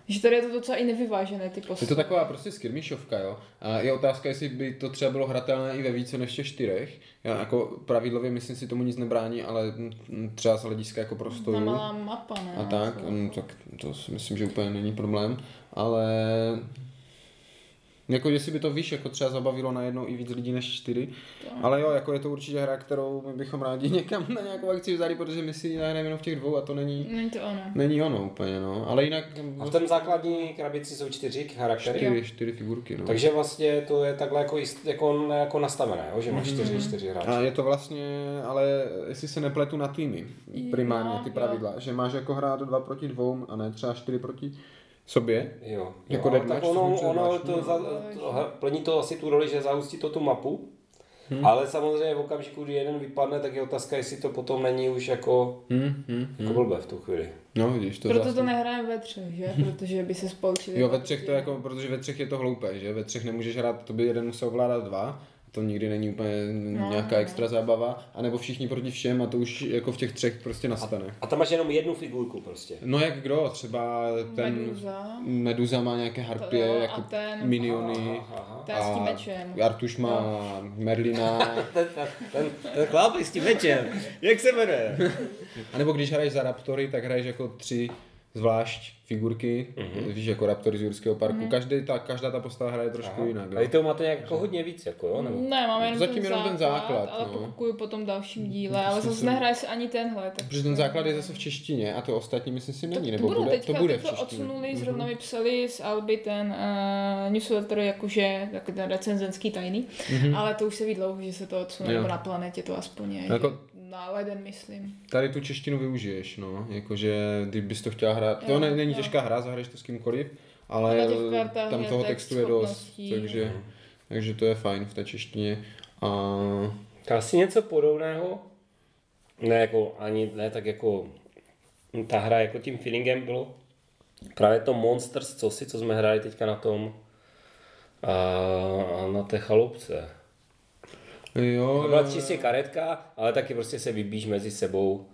Že tady je to docela i nevyvážené ty postavy. Je to taková prostě skirmishovka, jo. A je otázka, jestli by to třeba bylo hratelné i ve více než těch čtyřech. Já jako pravidlově myslím si tomu nic nebrání, ale třeba z hlediska jako prostoru. Ta malá mapa, ne? A tak, no, tak to si myslím, že úplně není problém. Ale jako jestli by to víš, jako třeba zabavilo najednou i víc lidí než čtyři. To. Ale jo, jako je to určitě hra, kterou my bychom rádi <laughs> někam na nějakou akci vzali, protože my si ji nahrajeme jenom v těch dvou a to není, není to ono. Není ono úplně, no. Ale jinak... A v tom základní krabici jsou čtyři charaktery? Čtyři, čtyři figurky, no. Takže vlastně to je takhle jako, jako, jako nastavené, jo? že máš mm-hmm. čtyři, čtyři hráče. A je to vlastně, ale jestli se nepletu na týmy, primárně ty pravidla, jo. že máš jako hrát dva proti dvou a ne třeba čtyři proti sobě. Jo. Jako jo, tak ono, ono to, za, to, plní to asi tu roli, že zahustí to tu mapu, Hmm. Ale samozřejmě v okamžiku, kdy jeden vypadne, tak je otázka, jestli to potom není už jako, hmm, hmm, jako blbé v tu chvíli. No vidíš, to Proto vlastně. to nehrajeme ve třech, že? <laughs> Protože by se spolčili. Jo, ve třech to jako, protože ve třech je to hloupé, že? Ve třech nemůžeš hrát, to by jeden musel ovládat dva to nikdy není úplně no, nějaká no. extra zábava, anebo všichni proti všem a to už jako v těch třech prostě nastane. A, a tam máš jenom jednu figurku prostě. No jak kdo, třeba ten Meduza, Meduza má nějaké harpie, to, jako ten, miniony. Aha, aha. A s tím mečem. Artuš má no. Merlina. <laughs> ten, ten, ten chlap s tím mečem, jak se jmenuje? <laughs> a nebo když hraješ za Raptory, tak hraješ jako tři zvlášť figurky, mm-hmm. víš, jako Raptory z Jurského parku. Mm-hmm. Každý ta, každá ta postava hraje trošku Aha. jinak. Jo? A to máte nějak jako hodně víc, jako jo? Nebo? Ne, máme jenom Zatím ten jenom ten základ. Ale no. pokukuju potom dalším díle, ale zase nehraje se ani tenhle. Tak Protože ten základ je zase v češtině a to ostatní myslím si není, to, nebo to bude, teďka, to bude v češtině. odsunuli, mm-hmm. zrovna mi psali z Alby ten uh, newsletter, jakože takový ten recenzenský tajný, mm-hmm. ale to už se ví dlouho, že se to odsunuli, na planetě to aspoň je. Jako, na leden, myslím. Tady tu češtinu využiješ, no, jakože kdybys to chtěla hrát, jo, to ne, není jo. těžká hra, zahraješ to s kýmkoliv, ale tam toho textu je dost, takže, takže to je fajn v té češtině. A... Asi něco podobného, ne jako, ani ne tak jako ta hra jako tím feelingem bylo právě to Monsters, co si, co jsme hráli teďka na tom a na té chalupce. Jo, to byla čistě karetka, ale taky prostě se vybíš mezi sebou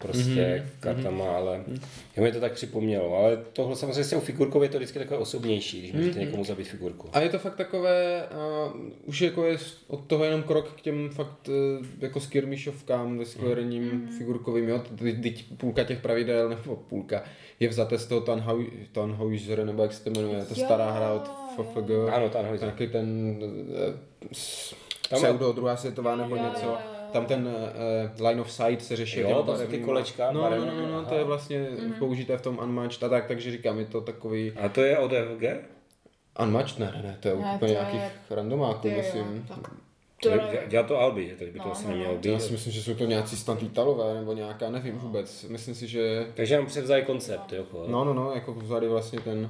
prostě mm-hmm. kartama, mm-hmm. ale mm-hmm. mi to tak připomnělo. Ale tohle samozřejmě s tou figurkou je to vždycky takové osobnější, když můžete mm-hmm. někomu zabít figurku. A je to fakt takové, uh, už jako je od toho jenom krok k těm fakt uh, jako skirmishovkám, skvěrením mm-hmm. figurkovým, jo, teď půlka těch pravidel, nebo půlka, je vzaté z toho Tannhäuser, nebo jak se to jmenuje, to stará hra od FFG. Ano, Tannhäuser. Taky ten uh, pseudo druhá světová nebo něco. Tam ten uh, line of sight se řeší. Jo, to jsou ty kolečka. No, no, no, no, no, to je vlastně mm-hmm. použité v tom Unmatched a tak, takže říkám, je to takový... A to je od FG? Unmatched? Ne, ne, ne, to je ne, úplně nějakých je... randomáků, myslím. To je... Dělá to Albi, že teď by to no, asi no, nemělo no. být. Já si myslím, že jsou to nějací snad Italové nebo nějaká, nevím no. vůbec. Myslím si, že... Takže jenom převzali koncept, jo? No, no, no, jako vzali vlastně ten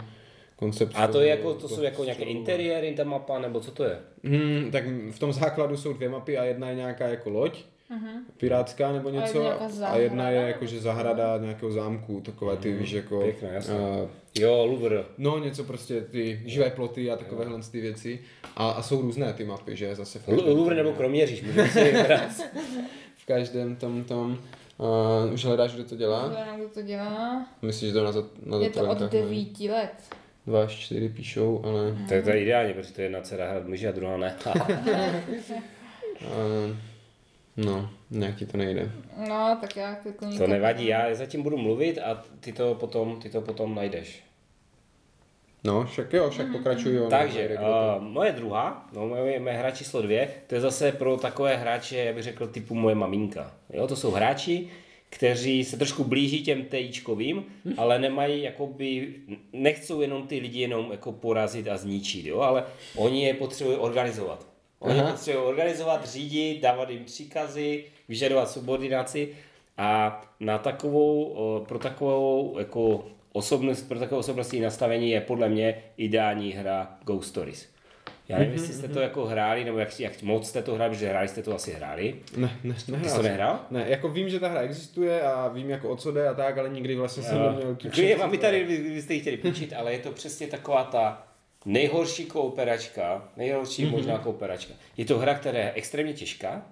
koncept. A to, je jako, to, to jsou jako nějaké interiéry, ta mapa, nebo co to je? Hmm, tak v tom základu jsou dvě mapy a jedna je nějaká jako loď, uh-huh. pirátská nebo něco a, a jedna je jako že zahrada nějakého zámku, takové ty, víš, jako... Pěkné, jasně. Uh, jo, Louvre. No, něco prostě, ty živé ploty a takovéhle ty věci. A, a jsou různé ty mapy, že zase v každém, Louvre nebo Kroměříž, můžeme <laughs> si V každém tom, tom Uh, už hledáš, kdo to dělá? Hledám, kdo to dělá. Myslíš, že to na, na Je to od devíti let. Dva až čtyři píšou, ale... To je to je ideálně, protože to je jedna dcera hrát může a druhá ne. <laughs> <laughs> no, nějak ti to nejde. No, tak já jako to nevadí, já zatím budu mluvit a ty to potom, ty to potom najdeš. No, však jo, však pokračuj. Jo, Takže, uh, moje druhá, no moje, moje hra číslo dvě, to je zase pro takové hráče, já bych řekl, typu moje maminka. Jo, to jsou hráči, kteří se trošku blíží těm TIčkovým, ale nemají, jakoby, nechcou jenom ty lidi jenom jako porazit a zničit, jo, ale oni je potřebují organizovat. Oni Aha. potřebují organizovat, řídit, dávat jim příkazy, vyžadovat subordinaci a na takovou, pro takovou jako osobnost, pro takové osobnostní nastavení je podle mě ideální hra Ghost Stories. Já nevím, jestli jste to mhm. jako hráli, nebo jak, jak moc jste to hráli, protože hráli jste to asi hráli. Ne, ne, nehrál. Ty jsi to nehrál? Ne, jako vím, že ta hra existuje a vím jako o co jde a tak, ale nikdy vlastně jsem neměl tu Klidně mám tady, vy, vy jste ji chtěli půjčit, ale je to přesně taková ta nejhorší kooperačka, nejhorší mm-hmm. možná kooperačka. Je to hra, která je extrémně těžká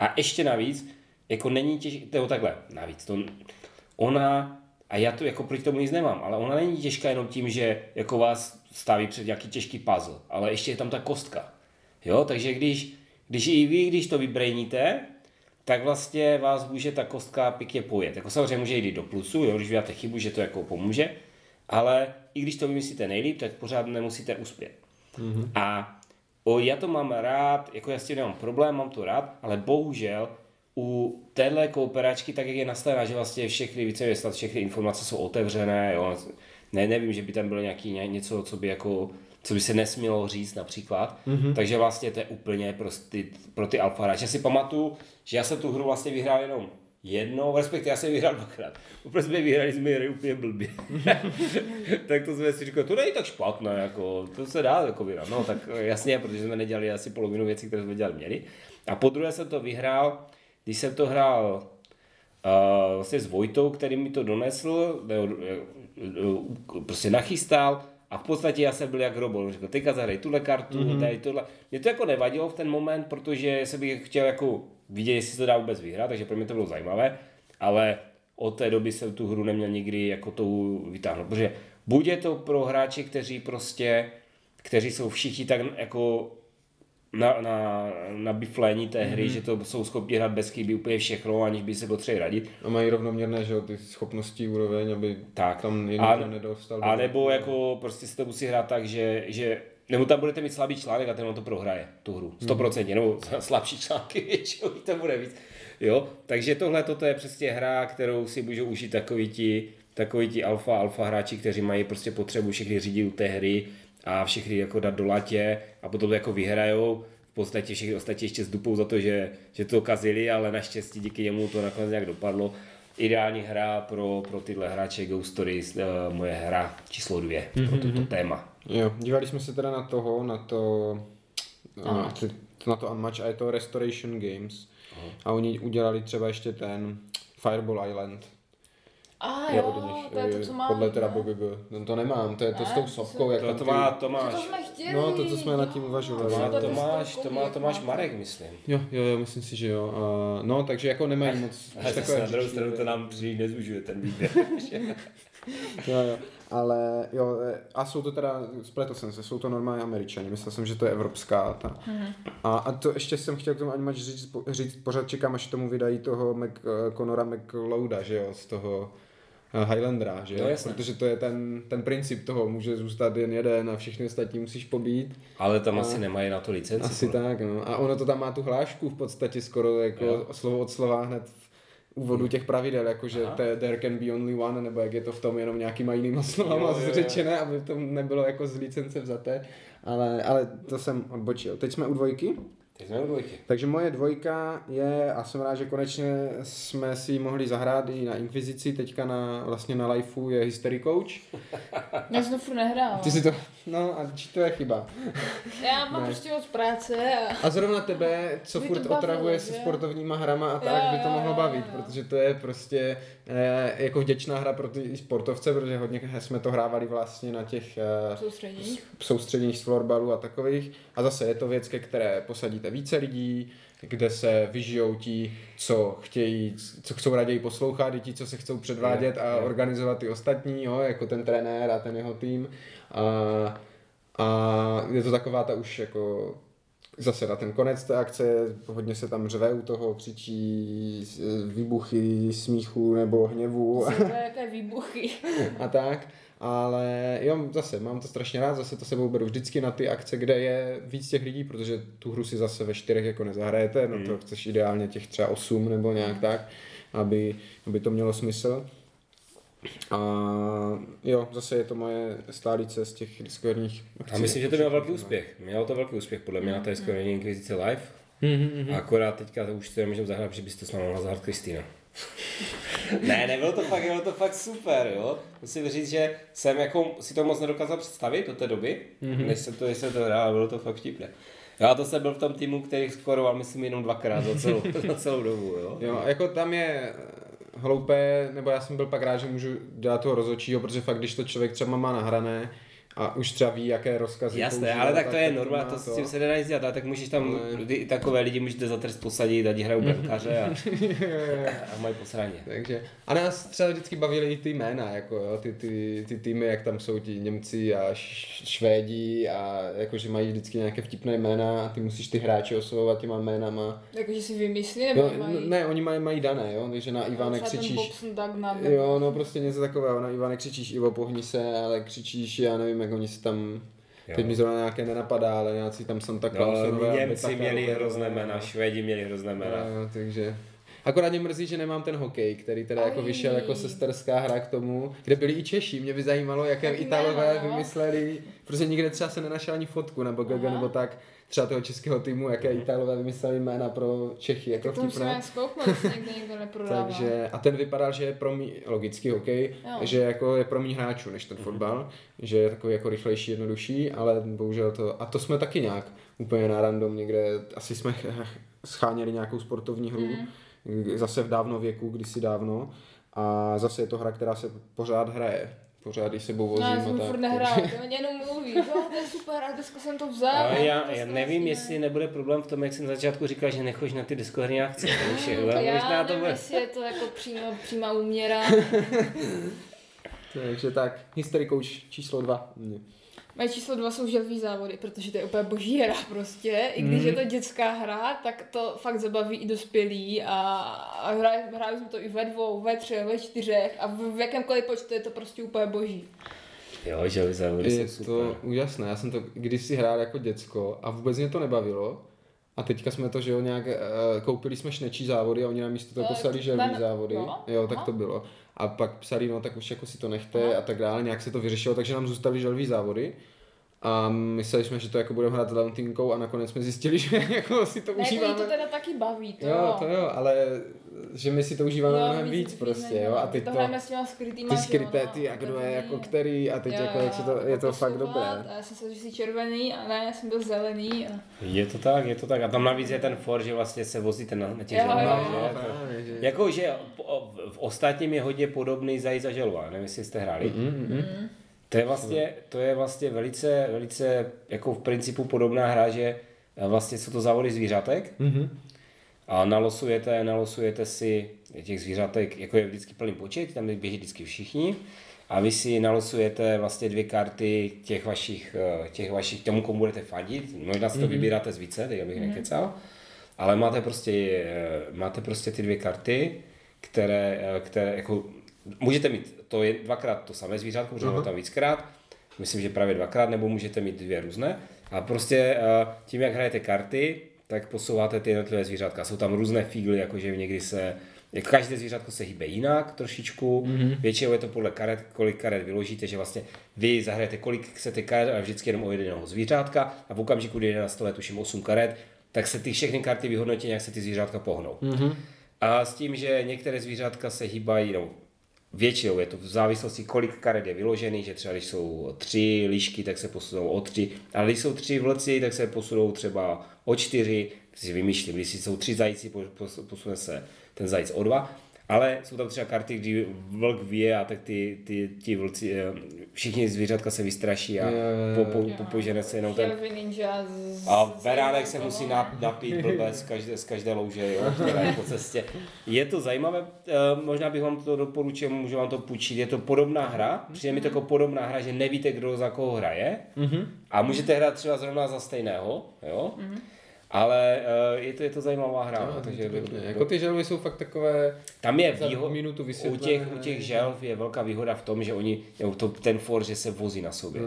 a ještě navíc, jako není těžká, nebo takhle, navíc, to, ona a já to jako proti tomu nic nemám, ale ona není těžká jenom tím, že jako vás staví před nějaký těžký puzzle, ale ještě je tam ta kostka. Jo, takže když, když i vy, když to vybrejníte, tak vlastně vás může ta kostka pěkně pojet. Jako samozřejmě může jít do plusu, jo, když vydáte chybu, že to jako pomůže, ale i když to vymyslíte nejlíp, tak pořád nemusíte uspět. Mm-hmm. A o, já to mám rád, jako já s tím nemám problém, mám to rád, ale bohužel u téhle kooperačky, tak jak je nastavená, že vlastně všechny více všechny informace jsou otevřené, jo. Ne, nevím, že by tam bylo nějaký něco, co by jako co by se nesmělo říct například. Mm-hmm. Takže vlastně to je úplně pro ty, pro ty alfa Já si pamatuju, že já jsem tu hru vlastně vyhrál jenom jednou, respektive já jsem vyhrál dvakrát. Úplně jsme vyhrali, jsme hry úplně blbě. <laughs> tak to jsme si říkali, to není tak špatné, jako, to se dá jako vyhrát. No tak jasně, protože jsme nedělali asi polovinu věcí, které jsme dělali měli. A po druhé jsem to vyhrál když jsem to hrál uh, vlastně s Vojtou, který mi to donesl, ne, uh, prostě nachystal a v podstatě já jsem byl jak robot. Řekl, teďka zahraj tuhle kartu, mm-hmm. tady tohle. Mě to jako nevadilo v ten moment, protože jsem bych chtěl jako vidět, jestli to dá vůbec vyhrát, takže pro mě to bylo zajímavé, ale od té doby jsem tu hru neměl nikdy jako to vytáhnout, protože buď je to pro hráče, kteří prostě, kteří jsou všichni tak jako na, na, na bifléní té hry, mm-hmm. že to jsou schopni hrát bez chyby úplně všechno, aniž by se potřebovali radit. A mají rovnoměrné, že ty schopnosti úroveň, aby tak. tam někdo a, nedostal. A nebo jako prostě si to musí hrát tak, že, že nebo tam budete mít slabý článek a ten to prohraje, tu hru, 100%, mm. nebo <laughs> slabší články většinou to bude víc. Jo, takže tohle toto je přesně hra, kterou si můžou užít takový ti, takový ti alfa, alfa hráči, kteří mají prostě potřebu všechny řídit u té hry, a všechny jako dát do latě a potom to jako vyhrajou. V podstatě všechny ostatní ještě zdupou za to, že, že to kazili, ale naštěstí díky němu to nakonec nějak dopadlo. Ideální hra pro, pro tyhle hráče Ghost Stories, uh, moje hra číslo dvě mm-hmm. pro toto mhm. téma. Jo, dívali jsme se teda na toho, na to, na, na to Unmatch a je to Restoration Games. Aha. A oni udělali třeba ještě ten Fireball Island, a jo, nich, to je to, co mám. Podle teda BGG. No to nemám, to je to ne, s tou sopkou. Jak to, to, má, to máš. To jsme chtěli. No, to, co jsme nad tím uvažovali. To, má, to, máš, to, má, to máš Marek, myslím. Jo, jo, jo, myslím si, že jo. Uh, no, takže jako nemají moc. Ale takové na druhou stranu to nám příliš nezúžuje ten výběr. <laughs> jo, jo. Ale jo, a jsou to teda, spletl jsem se, jsou to normální američani, myslel jsem, že to je evropská ta. Mm-hmm. A, a to ještě jsem chtěl k tomu ani říct, říct, pořád čekám, až tomu vydají toho Mac, Conora McLeoda, že jo, z toho Eh, Highlandera, že? No, jasně. Protože to je ten, ten princip toho, může zůstat jen jeden a všechny ostatní musíš pobít. Ale tam a asi nemají na to licenci. Asi podle. tak, no. A ono to tam má tu hlášku v podstatě skoro jako jo. slovo od slova hned v úvodu hmm. těch pravidel, jakože there can be only one, nebo jak je to v tom jenom nějakýma jinýma slovama zřečené, aby to nebylo jako z licence vzaté. Ale, ale to jsem odbočil. Teď jsme u dvojky. Jsme dvojky. Takže moje dvojka je, a jsem rád, že konečně jsme si mohli zahrát i na Inkvizici, teďka na, vlastně na Lifeu je History Coach. <laughs> Já jsem to furt nehrál. Ty si to, no a či to je chyba. Já mám ne. prostě moc práce. A... a zrovna tebe, co furt bavilo, otravuje se sportovníma hrama a tak, by to mohlo bavit, protože to je prostě jako vděčná hra pro ty sportovce, protože hodně jsme to hrávali vlastně na těch soustředních, soustředních z florbalu a takových. A zase je to věc, ke které posadíte více lidí, kde se vyžijou ti, co chtějí, co chcou raději poslouchat, i ti, co se chcou předvádět a organizovat ty ostatní, jo, jako ten trenér a ten jeho tým. A, a je to taková ta už jako zase na ten konec té akce, hodně se tam řve u toho, křičí výbuchy smíchu nebo hněvu. To <laughs> jaké výbuchy. a tak. Ale jo, zase mám to strašně rád, zase to sebou beru vždycky na ty akce, kde je víc těch lidí, protože tu hru si zase ve čtyřech jako nezahrajete, no to Mm. chceš ideálně těch třeba osm nebo nějak tak, aby, aby to mělo smysl. A jo, zase je to moje stálice z těch diskoherních akcí. A myslím, že to mělo velký úspěch. Mělo to velký úspěch, podle mě na té skoro Inquisici live. Mhm, A akorát teďka to už to nemůžeme zahrát, protože byste to s námi mohla zahrát Kristýna. <laughs> ne, nebylo to fakt, bylo to fakt super, jo. Musím říct, že jsem jako si to moc nedokázal představit do té doby, mm-hmm. než jsem to, než jsem to hrál, bylo to fakt vtipné. Já to jsem byl v tom týmu, který skoroval, myslím, jenom dvakrát za celou, <laughs> za celou dobu, jo. Jo, jako tam je hloupé, nebo já jsem byl pak rád, že můžu dělat toho rozhodčího, protože fakt, když to člověk třeba má nahrané a už třeba ví, jaké rozkazy Jasné, používá, ale tak to je má normální, to s tím se nedá nic dělat, ale tak můžeš tam, ty, takové lidi můžete za trest posadit, ať hrajou brankáře a, <laughs> a mají posraně. Takže, a nás třeba vždycky bavily i ty jména, jako jo, ty, ty, ty týmy, jak tam jsou ti Němci a Švédi a jakože mají vždycky nějaké vtipné jména a ty musíš ty hráče oslovovat těma jménama. Jakože si vymyslí, nebo No, mají... ne, oni mají, mají dané, jo, takže na Ivane třeba ten křičíš, Jo, no prostě něco takového. Na Ivane křičíš Ivo, pohni se, ale křičíš, já nevím, jak oni se tam... Jo. Teď mi zrovna nějaké nenapadá, ale nějací tam Santa No, Clausové. a Němci měli hrozné no. jména, Švédi měli hrozné jména. No, takže... Akorát mě mrzí, že nemám ten hokej, který teda jako Aj. vyšel jako sesterská hra k tomu, kde byli i Češi. Mě by zajímalo, jaké Italové no. vymysleli, protože nikde třeba se nenašel ani fotku nebo gaga Aha. nebo tak, třeba toho českého týmu, jaké Italové vymysleli jména pro Čechy, jako To musíme <laughs> zkouknout, někde někdo neprodává. Takže, a ten vypadal, že je pro mý, logicky hokej, Jo. že jako je pro mý hráčů než ten fotbal, že je takový jako rychlejší, jednodušší, ale bohužel to, a to jsme taky nějak úplně na random někde, asi jsme ch- scháněli nějakou sportovní hru, mm. zase v dávno věku, kdysi dávno, a zase je to hra, která se pořád hraje, pořád ji sebou vozím No, já a jsem tak. furt nehrál, <laughs> to mě jenom mluví, jo, to je super, a dneska jsem to vzal. Ale a já, to já nevím, vlastně- jestli nebude problém v tom, jak jsem na začátku říkal, že nechoď na ty diskoherní akce. ale já možná to nevím, bude. jestli je to jako přímo, přímá úměra. <laughs> Takže tak, Coach číslo dva. Moje číslo dva jsou želví závody, protože to je úplně boží hra prostě. I když Mhm. je to dětská hra, tak to fakt zabaví i dospělí a, a hráli, hráli jsme to i ve dvou, ve třech, ve čtyřech a v, v jakémkoliv počtu je to prostě úplně boží. Jo, že závody Je jsou to super. úžasné, já jsem to kdysi hrál jako děcko a vůbec mě to nebavilo. A teďka jsme to, že jo, nějak, uh, koupili jsme šnečí závody a oni nám místo toho Jo, poslali to- želví závody. jo? Jo, tak Aha. to bylo. A pak psali, no tak už jako si to nechte a tak dále, nějak se to vyřešilo, takže nám zůstaly želví závody. A mysleli jsme, že to jako budeme hrát s Leontinkou a nakonec jsme zjistili, <laughs> že jako si to Ne, užíváme. to teda taky baví, to Jo, to jo, ale že my si to užíváme Jo, mnohem víc, prostě, jo. A teď to, to, hrajeme s těma skrytýma, ty jo, skryté, no, ty a kdo je jako který a teď Jo, jako, jo, jak se to, je to fakt dobré. A já jsem se, že jsi červený a ne, já jsem byl zelený. A... Je to tak, je to tak. A tam navíc je ten for, že vlastně se vozíte na, na těch Jo, želvách, jo, jo. Jako, že v ostatním je hodně podobný zajíc a želva, nevím, jestli jste hráli. Mm, mm, mm. To je vlastně, to je vlastně velice, velice jako v principu podobná hra, že eh, vlastně jsou to závody zvířatek Mhm. a nalosujete, nalosujete si těch zvířatek, jako je vždycky plný počet, tam běží vždycky všichni. A vy si nalosujete vlastně dvě karty těch vašich, eh, těch vašich, tomu komu budete fandit, možná si to vybíráte z více, teď abych nekecal, ale máte prostě, eh, máte prostě ty dvě karty, které, které jako, můžete mít to je dvakrát to samé zvířátko, protože uh tam víckrát, myslím, že právě dvakrát, nebo můžete mít dvě různé. A prostě eh, tím, jak hrajete karty, tak posouváte ty jednotlivé zvířátka. Jsou tam různé fígly, jakože někdy se každé zvířátko se hýbe jinak trošičku, mm-hmm. většinou je to podle karet, kolik karet vyložíte, že vlastně vy zahrajete kolik chcete karet, ale vždycky jenom o jednoho zvířátka a v okamžiku, kdy jde na stole tuším 8 karet, tak se ty všechny karty vyhodnotí, jak se ty zvířátka pohnou. Mm-hmm. A s tím, že některé zvířátka se hýbají, no, většinou je to v závislosti, kolik karet je vyložený, že třeba když jsou tři lišky, tak se posunou o tři, ale když jsou tři vlci, tak se posunou třeba o čtyři, si vymýšlím, když jsou tři zajíci, po- pos- posune se ten zajíc o dva. Ale jsou tam třeba karty, kdy vlk vyje a tak ty, ty, ty vlci, eh, všichni zvířatka se vystraší a po, po, po, požene se jenom ten... A beránek se musí nap- napít blbec z každé, z každé louže, jo, která je po cestě. Je to zajímavé, eh, možná bych vám to doporučil, můžu vám to půjčit, je to podobná hra, přijde mi to jako podobná hra, že nevíte, kdo za koho hraje. A můžete hrát třeba zrovna za stejného, jo, ale eh, je to, je to zajímavá hra, no, takže do, do, Jako ty želvy jsou fakt takové... tam je za výho- minutu u těch, u těch želv je velká výhoda v tom, že oni, to, ten for, že se vozí na sobě.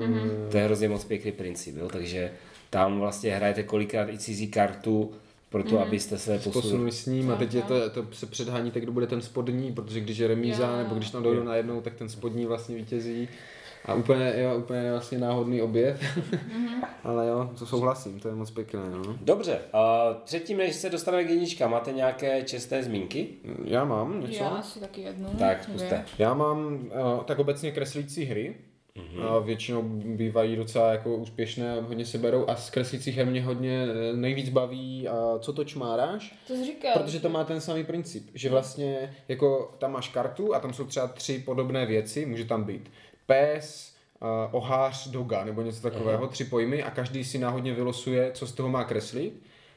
To je hrozně moc pěkný princip, jo? takže tam vlastně hrajete kolikrát i cizí kartu, proto abyste se posunuli. posunuli s ním a teď je to, to se předháníte, kdo bude ten spodní, protože když je remíza, Jo. nebo když tam dojdou najednou, tak ten spodní vlastně vítězí. A úplně, jo, úplně vlastně náhodný objev. <laughs> Ale jo, to souhlasím, to je moc pěkné, no. Dobře, a předtím, než se dostaneme k jednička, máte nějaké čestné zmínky? Já mám něco. Já asi taky jednu. Tak, zkuste. Já mám uh, tak obecně kreslící hry. Mm-hmm. A většinou bývají docela jako úspěšné a hodně se berou a z kreslících her mě hodně eh, nejvíc baví a co to čmáráš, To jsi říkal. protože to má ten samý princip, že vlastně jako tam máš kartu a tam jsou třeba tři podobné věci, může tam být pes, uh, ohář, doga nebo něco takového, tři pojmy a každý si náhodně vylosuje, co z toho má kreslit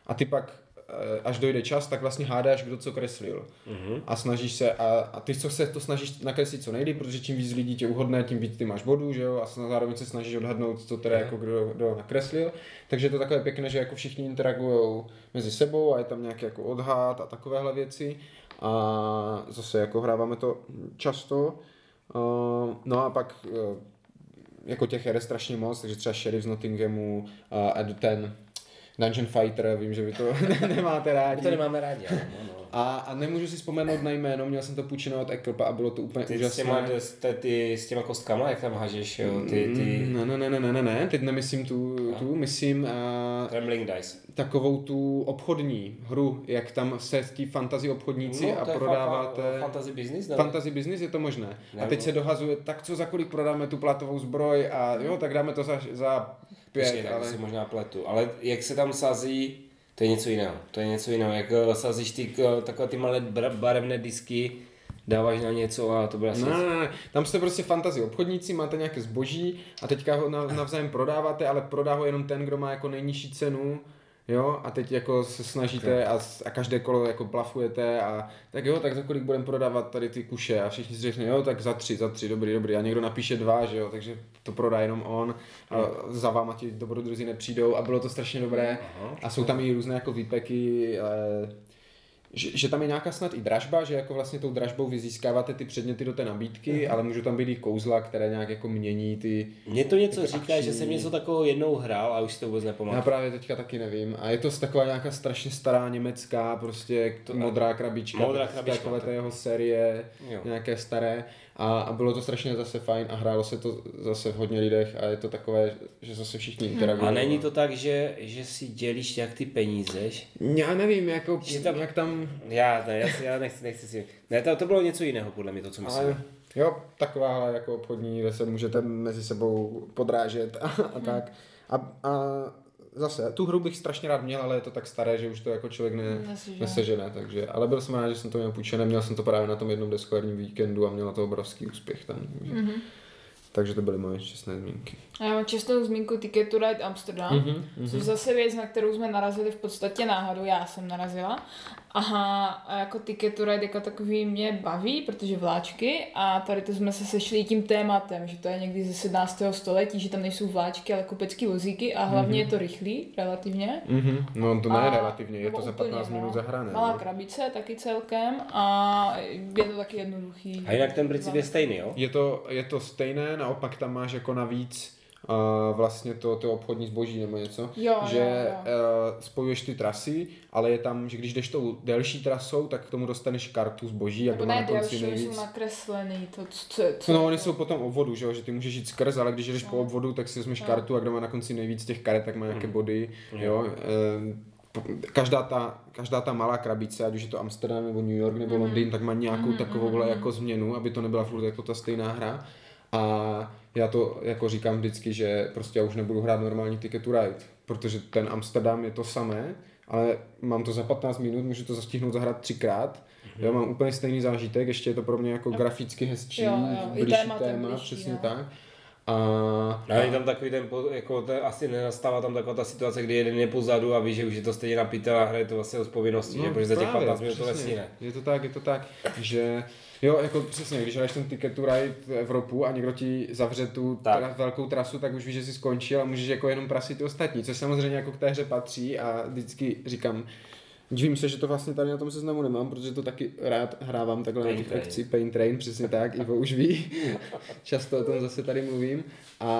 a ty pak eh, až dojde čas, tak vlastně hádáš, kdo co kreslil. Mm-hmm. A snažíš se, a, a ty co se to snažíš nakreslit co nejlíp, protože čím víc lidí tě uhodne, tím víc ty máš bodů, že jo, a zároveň se snažíš odhadnout, co teda jako kdo, kdo nakreslil. Takže je to takové pěkné, že jako všichni interagují mezi sebou a je tam nějaký jako odhad a takovéhle věci. A zase jako hráváme to často. Uh, no a pak uh, jako těch her je strašně moc, takže třeba Sheriff z Nottinghamu a, a ten Dungeon Fighter, vím, že vy to <laughs> nemáte rádi. My to nemáme rádi, ano, no, no. A, a nemůžu si vzpomenout na jméno, měl jsem to půjčeno od Ekropa a bylo to úplně Ty s úžasné. těma, ty, ty, s těma kostkama, jak tam hážeš, jo, ty, ty Ne, ne, ne, ne, ne, ne, ne, teď nemyslím tu, tu myslím uh, Trembling Dice. takovou tu obchodní hru, jak tam se tí fantasy obchodníci No, a prodáváte... fa- fa- fantasy business, nebo? Fantasy business je to možné. A Nebo- teď se dohazuje, tak co za kolik prodáme tu platovou zbroj a jo, tak dáme to za, za pět, tak ale... si možná pletu. Ale jak se tam sází, to je něco jiného. To je něco jiného. Jak eh, sázíš ty, eh, takové ty malé barevné disky, dáváš na něco a to bude asi... Ne, ne, ne, tam jste prostě fantasy obchodníci, máte nějaké zboží a teďka ho nav- navzájem prodáváte, ale prodá ho jenom ten, kdo má jako nejnižší cenu, jo, a teď jako se snažíte a, a každé kolo jako plafujete a tak jo, tak za kolik budeme prodávat tady ty kuše? A všichni si řekne, jo, tak za tři, za tři, dobrý, dobrý. A někdo napíše dva, že jo, takže to prodá jenom on. A za váma ti dobrodruzi nepřijdou a bylo to strašně dobré. A jsou tam i různé jako výpeky, že, že tam je nějaká snad i dražba, že jako vlastně tou dražbou vy získáváte ty předměty do té nabídky, ale můžou tam být i kouzla, které nějak jako mění ty... Mně to něco Jako říká, že jsem akční. něco takového jednou hrál a už si to vůbec Já nepamatuju. právě teďka taky nevím. A je to taková nějaká strašně stará německá, prostě To- modrá krabička, Modrá z krabička, takové tak. té jeho série, Jo. nějaké staré. A, a bylo to strašně zase fajn a hrálo se to zase v hodně lidech a je to takové, že zase všichni interagují. A není to tak, že, že si dělíš jak ty peníze? že- Já nevím, jako, Že tam- jak tam... Já, ne, já, si- já nechci, nechci si... Ne, to, to bylo něco jiného, podle mě, to, co myslím. Ale jo, taková jako obchodní, kde se můžete mezi sebou podrážet a, a tak. A, a zase, tu hru bych strašně rád měl, ale je to tak staré, že už to jako člověk ne, Nesežené. nesežené, takže, ale byl jsem rád, že jsem to měl půjčené, měl jsem to právě na tom jednom deskoherním víkendu a měl na to obrovský úspěch tam. Takže, Mhm. takže to byly moje čestné zmínky. A já mám čestou zmínku Ticket to Ride Amsterdam, Mhm, mm-hmm, což zase věc, na kterou jsme narazili v podstatě náhodou, já jsem narazila. Aha, a jako Ticket to Ride jako takový mě baví, protože vláčky a tady to jsme se sešli tím tématem, že to je někdy ze 17. století, že tam nejsou vláčky, ale kupecký vozíky a hlavně mm-hmm. je to rychlý relativně. Mhm. No to ne A- relativně, je to za úplně, 15 minut no. zahrané. Malá no. krabice taky celkem a je to taky jednoduchý. A jinak ten princip je stejný, jo? Je to, je to stejné, naopak tam máš jako navíc uh, vlastně to, to obchodní zboží nebo něco, Jo, že jo, jo. Uh, spojuješ ty trasy, ale je tam, že když jdeš tou delší trasou, tak k tomu dostaneš kartu zboží a má ne na konci nejvíc. jsou nakreslený, to co, co No, oni jsou potom obvodu, že, jo? že ty můžeš jít skrz, ale když jdeš po obvodu, tak si vezmeš No. kartu a kdo má na konci nejvíc těch karet, tak má nějaké Mhm. body. Jo? Ehm, po- Každá ta, každá ta malá krabice, ať už je to Amsterdam nebo New York Mhm. nebo Londýn, tak má nějakou takovouhle jako změnu, aby to nebyla furt jako ta stejná hra. A já to jako říkám vždycky, že prostě já už nebudu hrát normální Ticket to Ride, protože ten Amsterdam je to samé, ale mám to za 15 minut, můžu to zastihnout zahrát třikrát. Mm-hmm. Já mám úplně stejný zážitek, ještě je to pro mě jako graficky hezčí, Jo, jo, blížší tématem téma, blížší, přesně no. tak. A, No, je tam takový ten, jako to asi nenastává tam taková ta situace, kdy jeden je pozadu a ví, že už je to stejně na a hraje to vlastně z povinnosti, že? protože za těch No, právě, 15 minut to přesně. nesmíne. Je to tak, je to tak, že jo, jako přesně, když hraješ ten Ticket to Ride Evropu a někdo ti zavře tu Tak. tra- velkou trasu, tak už víš, že jsi skončil a můžeš jako jenom prasit ty ostatní, což samozřejmě jako k té hře patří a vždycky říkám, Divím se, že to vlastně tady na tom seznamu nemám, protože to taky rád hrávám takhle na Pain těch Train. akcí. Pain Train, přesně tak, Ivo už ví. <laughs> Často o tom zase tady mluvím. A,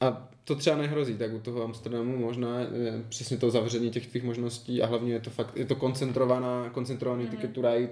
a to třeba nehrozí, tak u toho Amsterdamu možná je přesně to zavření těch tvých možností a hlavně je to fakt, je to koncentrovaná, koncentrovaný Mhm. ticket to ride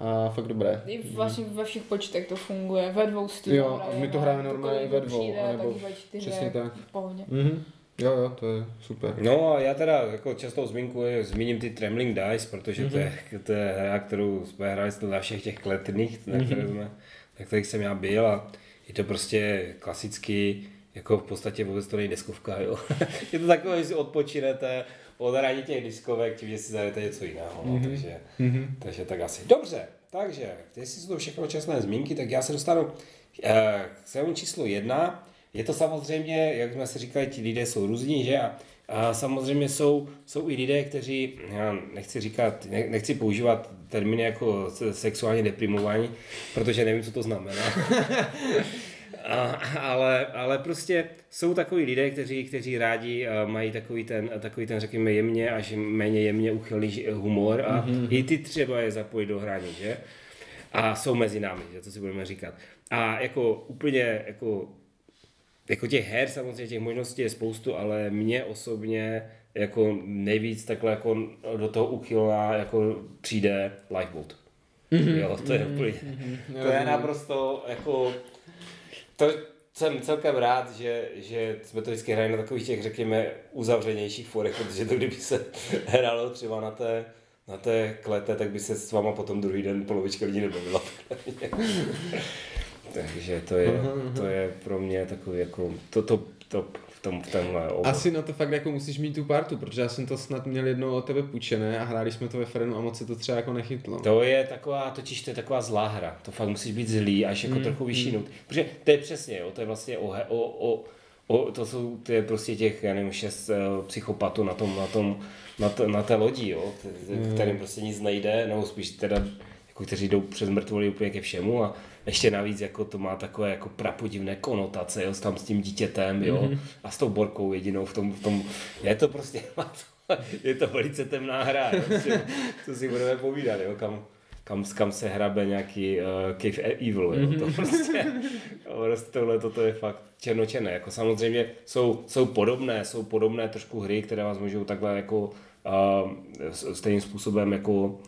a fakt dobré. I vlastně ve všech počtech to funguje, ve dvou stylů. Jo, my to hrajeme normálně ve dvou, Přijde, anebo čtyři, přesně tak. v pohodě. Mhm. Jo, jo, to je super. No a já teda jako častou zmínku je, zmíním ty Trembling Dice, protože to, je, <laughs> to je hra, kterou jsme hráli na všech těch kletných, na, které jsme, na kterých jsem já byl a je to prostě klasicky, jako v podstatě vůbec to není deskovka, jo. <laughs> je to takové, že si odpočinete od hraní těch diskovek, tím, že si zajdete něco jiného, no, takže, takže tak asi. Dobře, takže, jestli jsou to všechno čestné zmínky, tak já se dostanu eh, k svému číslu jedna. Je to samozřejmě, jak jsme si říkali, ti lidé jsou různí, že? A, a samozřejmě jsou, jsou i lidé, kteří, já nechci říkat, ne, nechci používat termíny jako se- sexuálně deprimování, protože nevím, co to znamená. <laughs> A, ale, ale prostě jsou takový lidé, kteří, kteří rádi a mají takový ten, takový ten, řekněme, jemně až méně jemně uchylný humor a mm-hmm. i ty třeba je zapojit do hraní, že? A jsou mezi námi, že to si budeme říkat. A jako úplně, jako, jako těch her samozřejmě, těch možností je spoustu, ale mě osobně jako nejvíc takhle jako do toho uchylná jako přijde Lifeboat. Mm-hmm. Jo, to je úplně, to je naprosto jako, to jsem celkem rád, že, že jsme to vždycky hráli na takových těch, řekněme, uzavřenějších forech, protože to kdyby se <laughs> hrálo třeba na té, na té klete, tak by se s váma potom druhý den polovička lidí nebavila. <laughs> Takže to je, to je pro mě takový jako to, to, to v tom v tomhle oboru. Asi na to fakt jako musíš mít tu partu, protože já jsem to snad měl jednou od tebe půjčené a hráli jsme to ve Frenu a moc se to třeba jako nechytlo. To je taková, totiž to je taková zlá hra. To fakt musíš být zlý, až jako mm, trochu vyšší nut. Protože to je přesně, jo, to je vlastně o, o, o, o to jsou to je prostě těch, já nevím, šest uh, psychopatů na tom, na tom, na, to, na té lodi, jo, k- kterým prostě nic nejde, nebo spíš teda, jako kteří jdou přes mrtvoly úplně ke všemu a ještě navíc jako to má takové jako prapodivné konotace, jo, s tam s tím dítětem, jo, mm-hmm. a s tou borkou jedinou v tom, v tom je to prostě, <laughs> je to velice temná hra, jo, co, si, budeme povídat, jo, kam, kam, kam se hrabe nějaký uh, Cave Evil, jo, to prostě, prostě tohle toto je fakt černočerné, jako samozřejmě jsou, jsou podobné, jsou podobné trošku hry, které vás můžou takhle jako uh, stejným způsobem jako uh,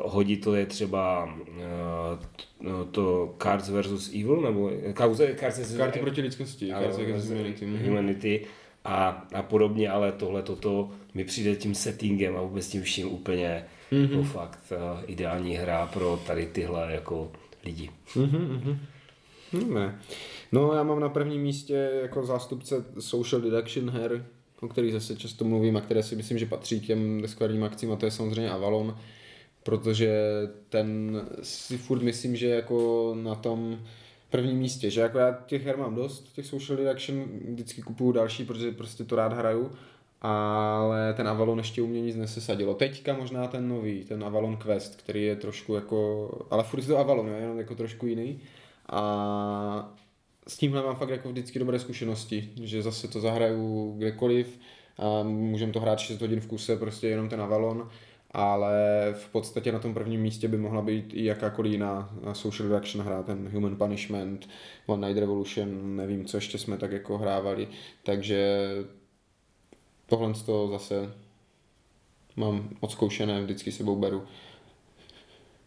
hodí to je třeba uh, to Cards versus Evil, nebo Cards, Cards versus Karty proti lidskosti, ano, karty versus humanity. mhm. humanity a, a podobně, ale tohle toto mi přijde tím settingem a vůbec tím vším úplně Mhm. mm-hmm. jako fakt uh, ideální hra pro tady tyhle jako lidi. No, ne. No já mám na prvním místě jako zástupce social deduction her, o kterých zase často mluvím a které si myslím, že patří k těm deskvarním akcím a to je samozřejmě Avalon, protože ten si furt myslím, že jako na tom prvním místě, že jako já těch her mám dost, těch social deduction, vždycky kupuju další, protože prostě to rád hraju, ale ten Avalon ještě u mě nic nesesadilo. Teďka možná ten nový, ten Avalon Quest, který je trošku jako, ale furt je to Avalon, jenom jako trošku jiný. A s tímhle mám fakt jako vždycky dobré zkušenosti, že zase to zahraju kdekoliv a můžeme to hrát 6 hodin v kuse, prostě jenom ten Avalon, ale v podstatě na tom prvním místě by mohla být i jakákoliv jiná social reaction hra, ten Human Punishment, One Night Revolution, nevím, co ještě jsme tak jako hrávali, takže tohle z toho zase mám odzkoušené, vždycky sebou beru.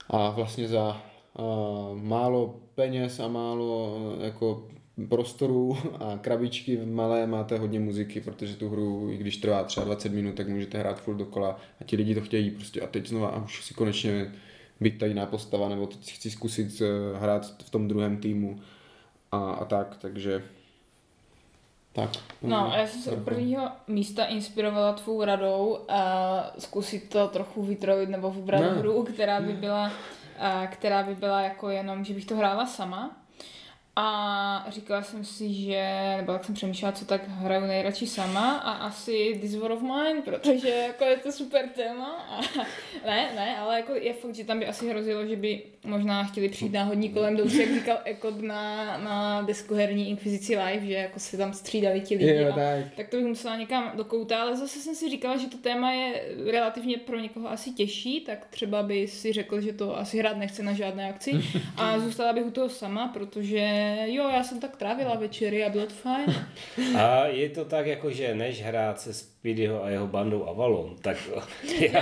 A vlastně za uh, málo peněz a málo jako prostoru a krabičky malé máte hodně muziky, protože tu hru, i když trvá třeba 20 minut, tak můžete hrát furt dokola a ti lidi to chtějí prostě a teď znova a už si konečně být ta jiná postava, nebo teď chci zkusit uh, hrát v tom druhém týmu a, a tak, takže Tak. No a já jsem se u prvního místa inspirovala tvou radou a zkusit to trochu vytrojit nebo vybrat Ne. hru, která by byla, a, která by byla jako jenom, že bych to hrála sama. A říkala jsem si, že, nebo tak jsem přemýšlela, co tak hraju nejradši sama a asi This War of Mine, protože jako je to super téma. A <laughs> ne, ne, ale jako je fakt, že tam by asi hrozilo, že by možná chtěli přijít náhodní kolem douši, jak říkal Ekod na, na deskoherní Inquisici Live, že jako se tam střídali ti lidi Jo, a, tak. tak to bych musela někam do kouta, ale zase jsem si říkala, že to téma je relativně pro někoho asi těžší, tak třeba by si řekl, že to asi hrát nechce na žádné akci. <laughs> A zůstala bych u toho sama, protože jo, já jsem tak trávila večery a bylo to fajn. <laughs> A je to tak, jako že než hrát se Speedyho a jeho bandou Avalon, tak <laughs>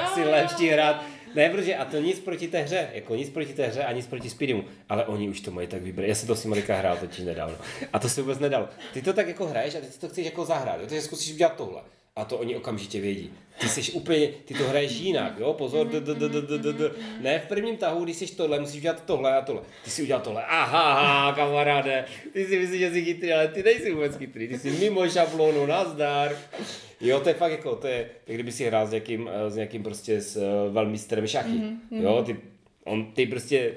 asi Jo, lepší hrát ne, protože a to nic proti té hře, jako nic proti té hře a nic proti Speedymu, ale oni už to mají tak vybrat. Já jsem to s Marika hrál totiž nedávno. A to se vůbec nedalo. Ty to tak jako hraješ a ty si to chceš jako zahrát, jo? ty zkusíš udělat tohle. A to oni okamžitě vědí. Ty jsi úplně, ty to hraješ jinak, jo, pozor, d, d, d, d, d, d, d. ne v prvním tahu, když jsi tohle, musíš udělat tohle a tohle. Ty si udělal tohle, aha, aha kamaráde, ty si myslíš, že jsi chytrý, ale ty nejsi vůbec chytrý, ty jsi mimo šablonu, nazdar. Jo, to je fakt jako, to je, kdyby si hrál s nějakým, eh, s nějakým prostě s uh, velmistrem šachy, mm-hmm. jo, ty, on, ty prostě,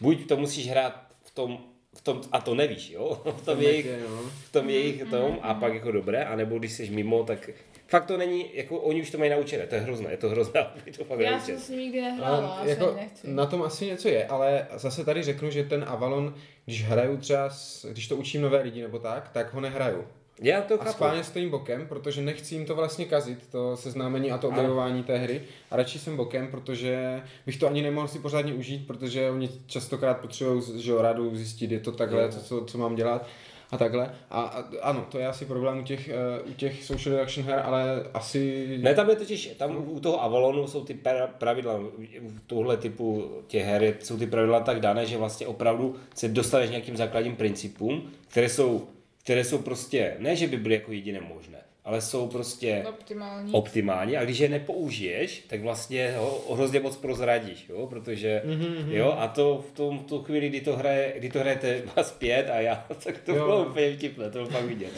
buď to musíš hrát v tom, v tom, a to nevíš, jo, <laughs> v tom jejich, no. v tom jejich tom a pak jako dobré, anebo když jsi mimo, tak fakt to není, jako oni už to mají naučené, to je hrozné, je to hrozné, <laughs> aby to fakt Já jsem si nikdy nehrála, A jako nechci. na tom asi něco je, ale zase tady řeknu, že ten Avalon, když hraju třeba, s, když to učím nové lidi nebo tak, tak ho nehraju. Já to A chápu. schválně stojím bokem, protože nechci jim to vlastně kazit, to seznámení a to objevování té hry. A radši jsem bokem, protože bych to ani nemohl si pořádně užít, protože oni častokrát potřebují že radu zjistit, je to takhle, Jo. co, co, co mám dělat a takhle. A, a ano, to je asi problém u těch, eh, u těch social deduction her, ale asi... Ne, tam je totiž, tam u toho Avalonu jsou ty pra- pravidla, u tohle typu těch her jsou ty pravidla tak dané, že vlastně opravdu se dostaneš nějakým základním principům, které jsou, které jsou prostě, ne, že by byly jako jediné možné, ale jsou prostě Optimální. optimální a když je nepoužiješ, tak vlastně ho hrozně moc prozradíš, jo, protože, mm-hmm. jo, a to v, tom, v tu chvíli, kdy to, hraje, kdy to hrajete vás <laughs> pět a já, <laughs> tak to Jo. bylo úplně vtipné, to bylo fakt vidět.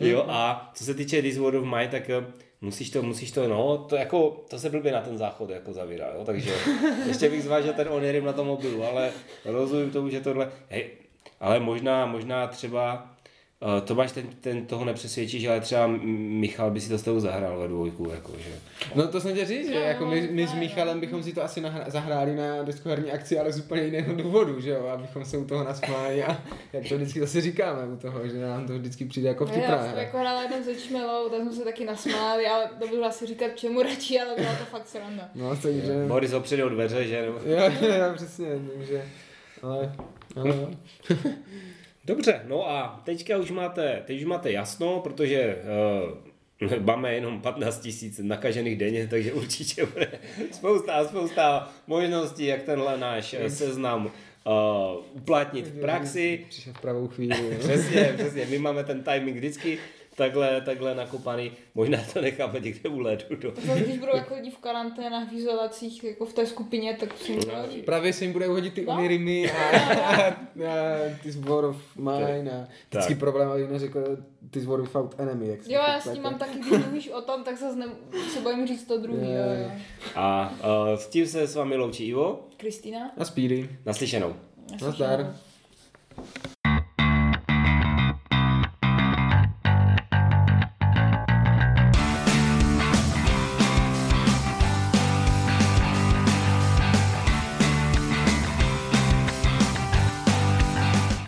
Jo, a co se týče This World of Mine, tak eh, musíš to, musíš to, no, to jako, to se blbě na ten záchod jako zavírá, jo, takže <laughs> ještě bych zvážil ten Onirim na tom mobilu, ale rozumím tomu, že tohle, hej, ale možná, možná třeba Tomáš ten, ten toho nepřesvědčíš, ale třeba Michal by si to s tebou zahrál ve dvojku, jako, že? No to jsem chtěl říct, že jako my, my s Michalem bychom si to asi nahra- zahráli na deskoherní akci, ale z úplně jiného důvodu, že jo, abychom se u toho nasmáli a jak to vždycky zase říkáme u toho, že nám to vždycky přijde jako Já vtipná jsem hra. jako hrála jenom se čmelou, tak jsme se taky nasmáli, ale to budu asi říkat čemu radši, ale byla to fakt sranda. No, takže... Boris ho přijde od dveře, že? Jo, jo, přesně, takže... Ale, ale. <laughs> Dobře, no a teďka už máte, teď už máte jasno, protože uh, <laughs> máme jenom 15 tisíc nakažených denně, <laughs> takže určitě bude spousta a spousta možností, jak tenhle náš eh, seznam uh, uplatnit v praxi. Přišel v pravou chvíli. Přesně, přesně, my máme ten timing vždycky takhle, takhle nakopaný, možná to necháme někde u ledu. Do... Zase když budou jako lidi v karanténách, v izolacích, jako v té skupině, tak si můžu No, Právě se jim bude uhodit ty No. Onirimy a, <laughs> a, a ty War of Mine a vždycky Tak. problém, abych neřekl ty War without enemy, jak se Jo, já s tím mám taky, když mluvíš o tom, tak zase ne, se bojím říct to druhý, Jo, jo, jo. A uh, s tím se s vámi loučí Ivo. Kristýna? A Speedy. Naslyšenou. Nazdar.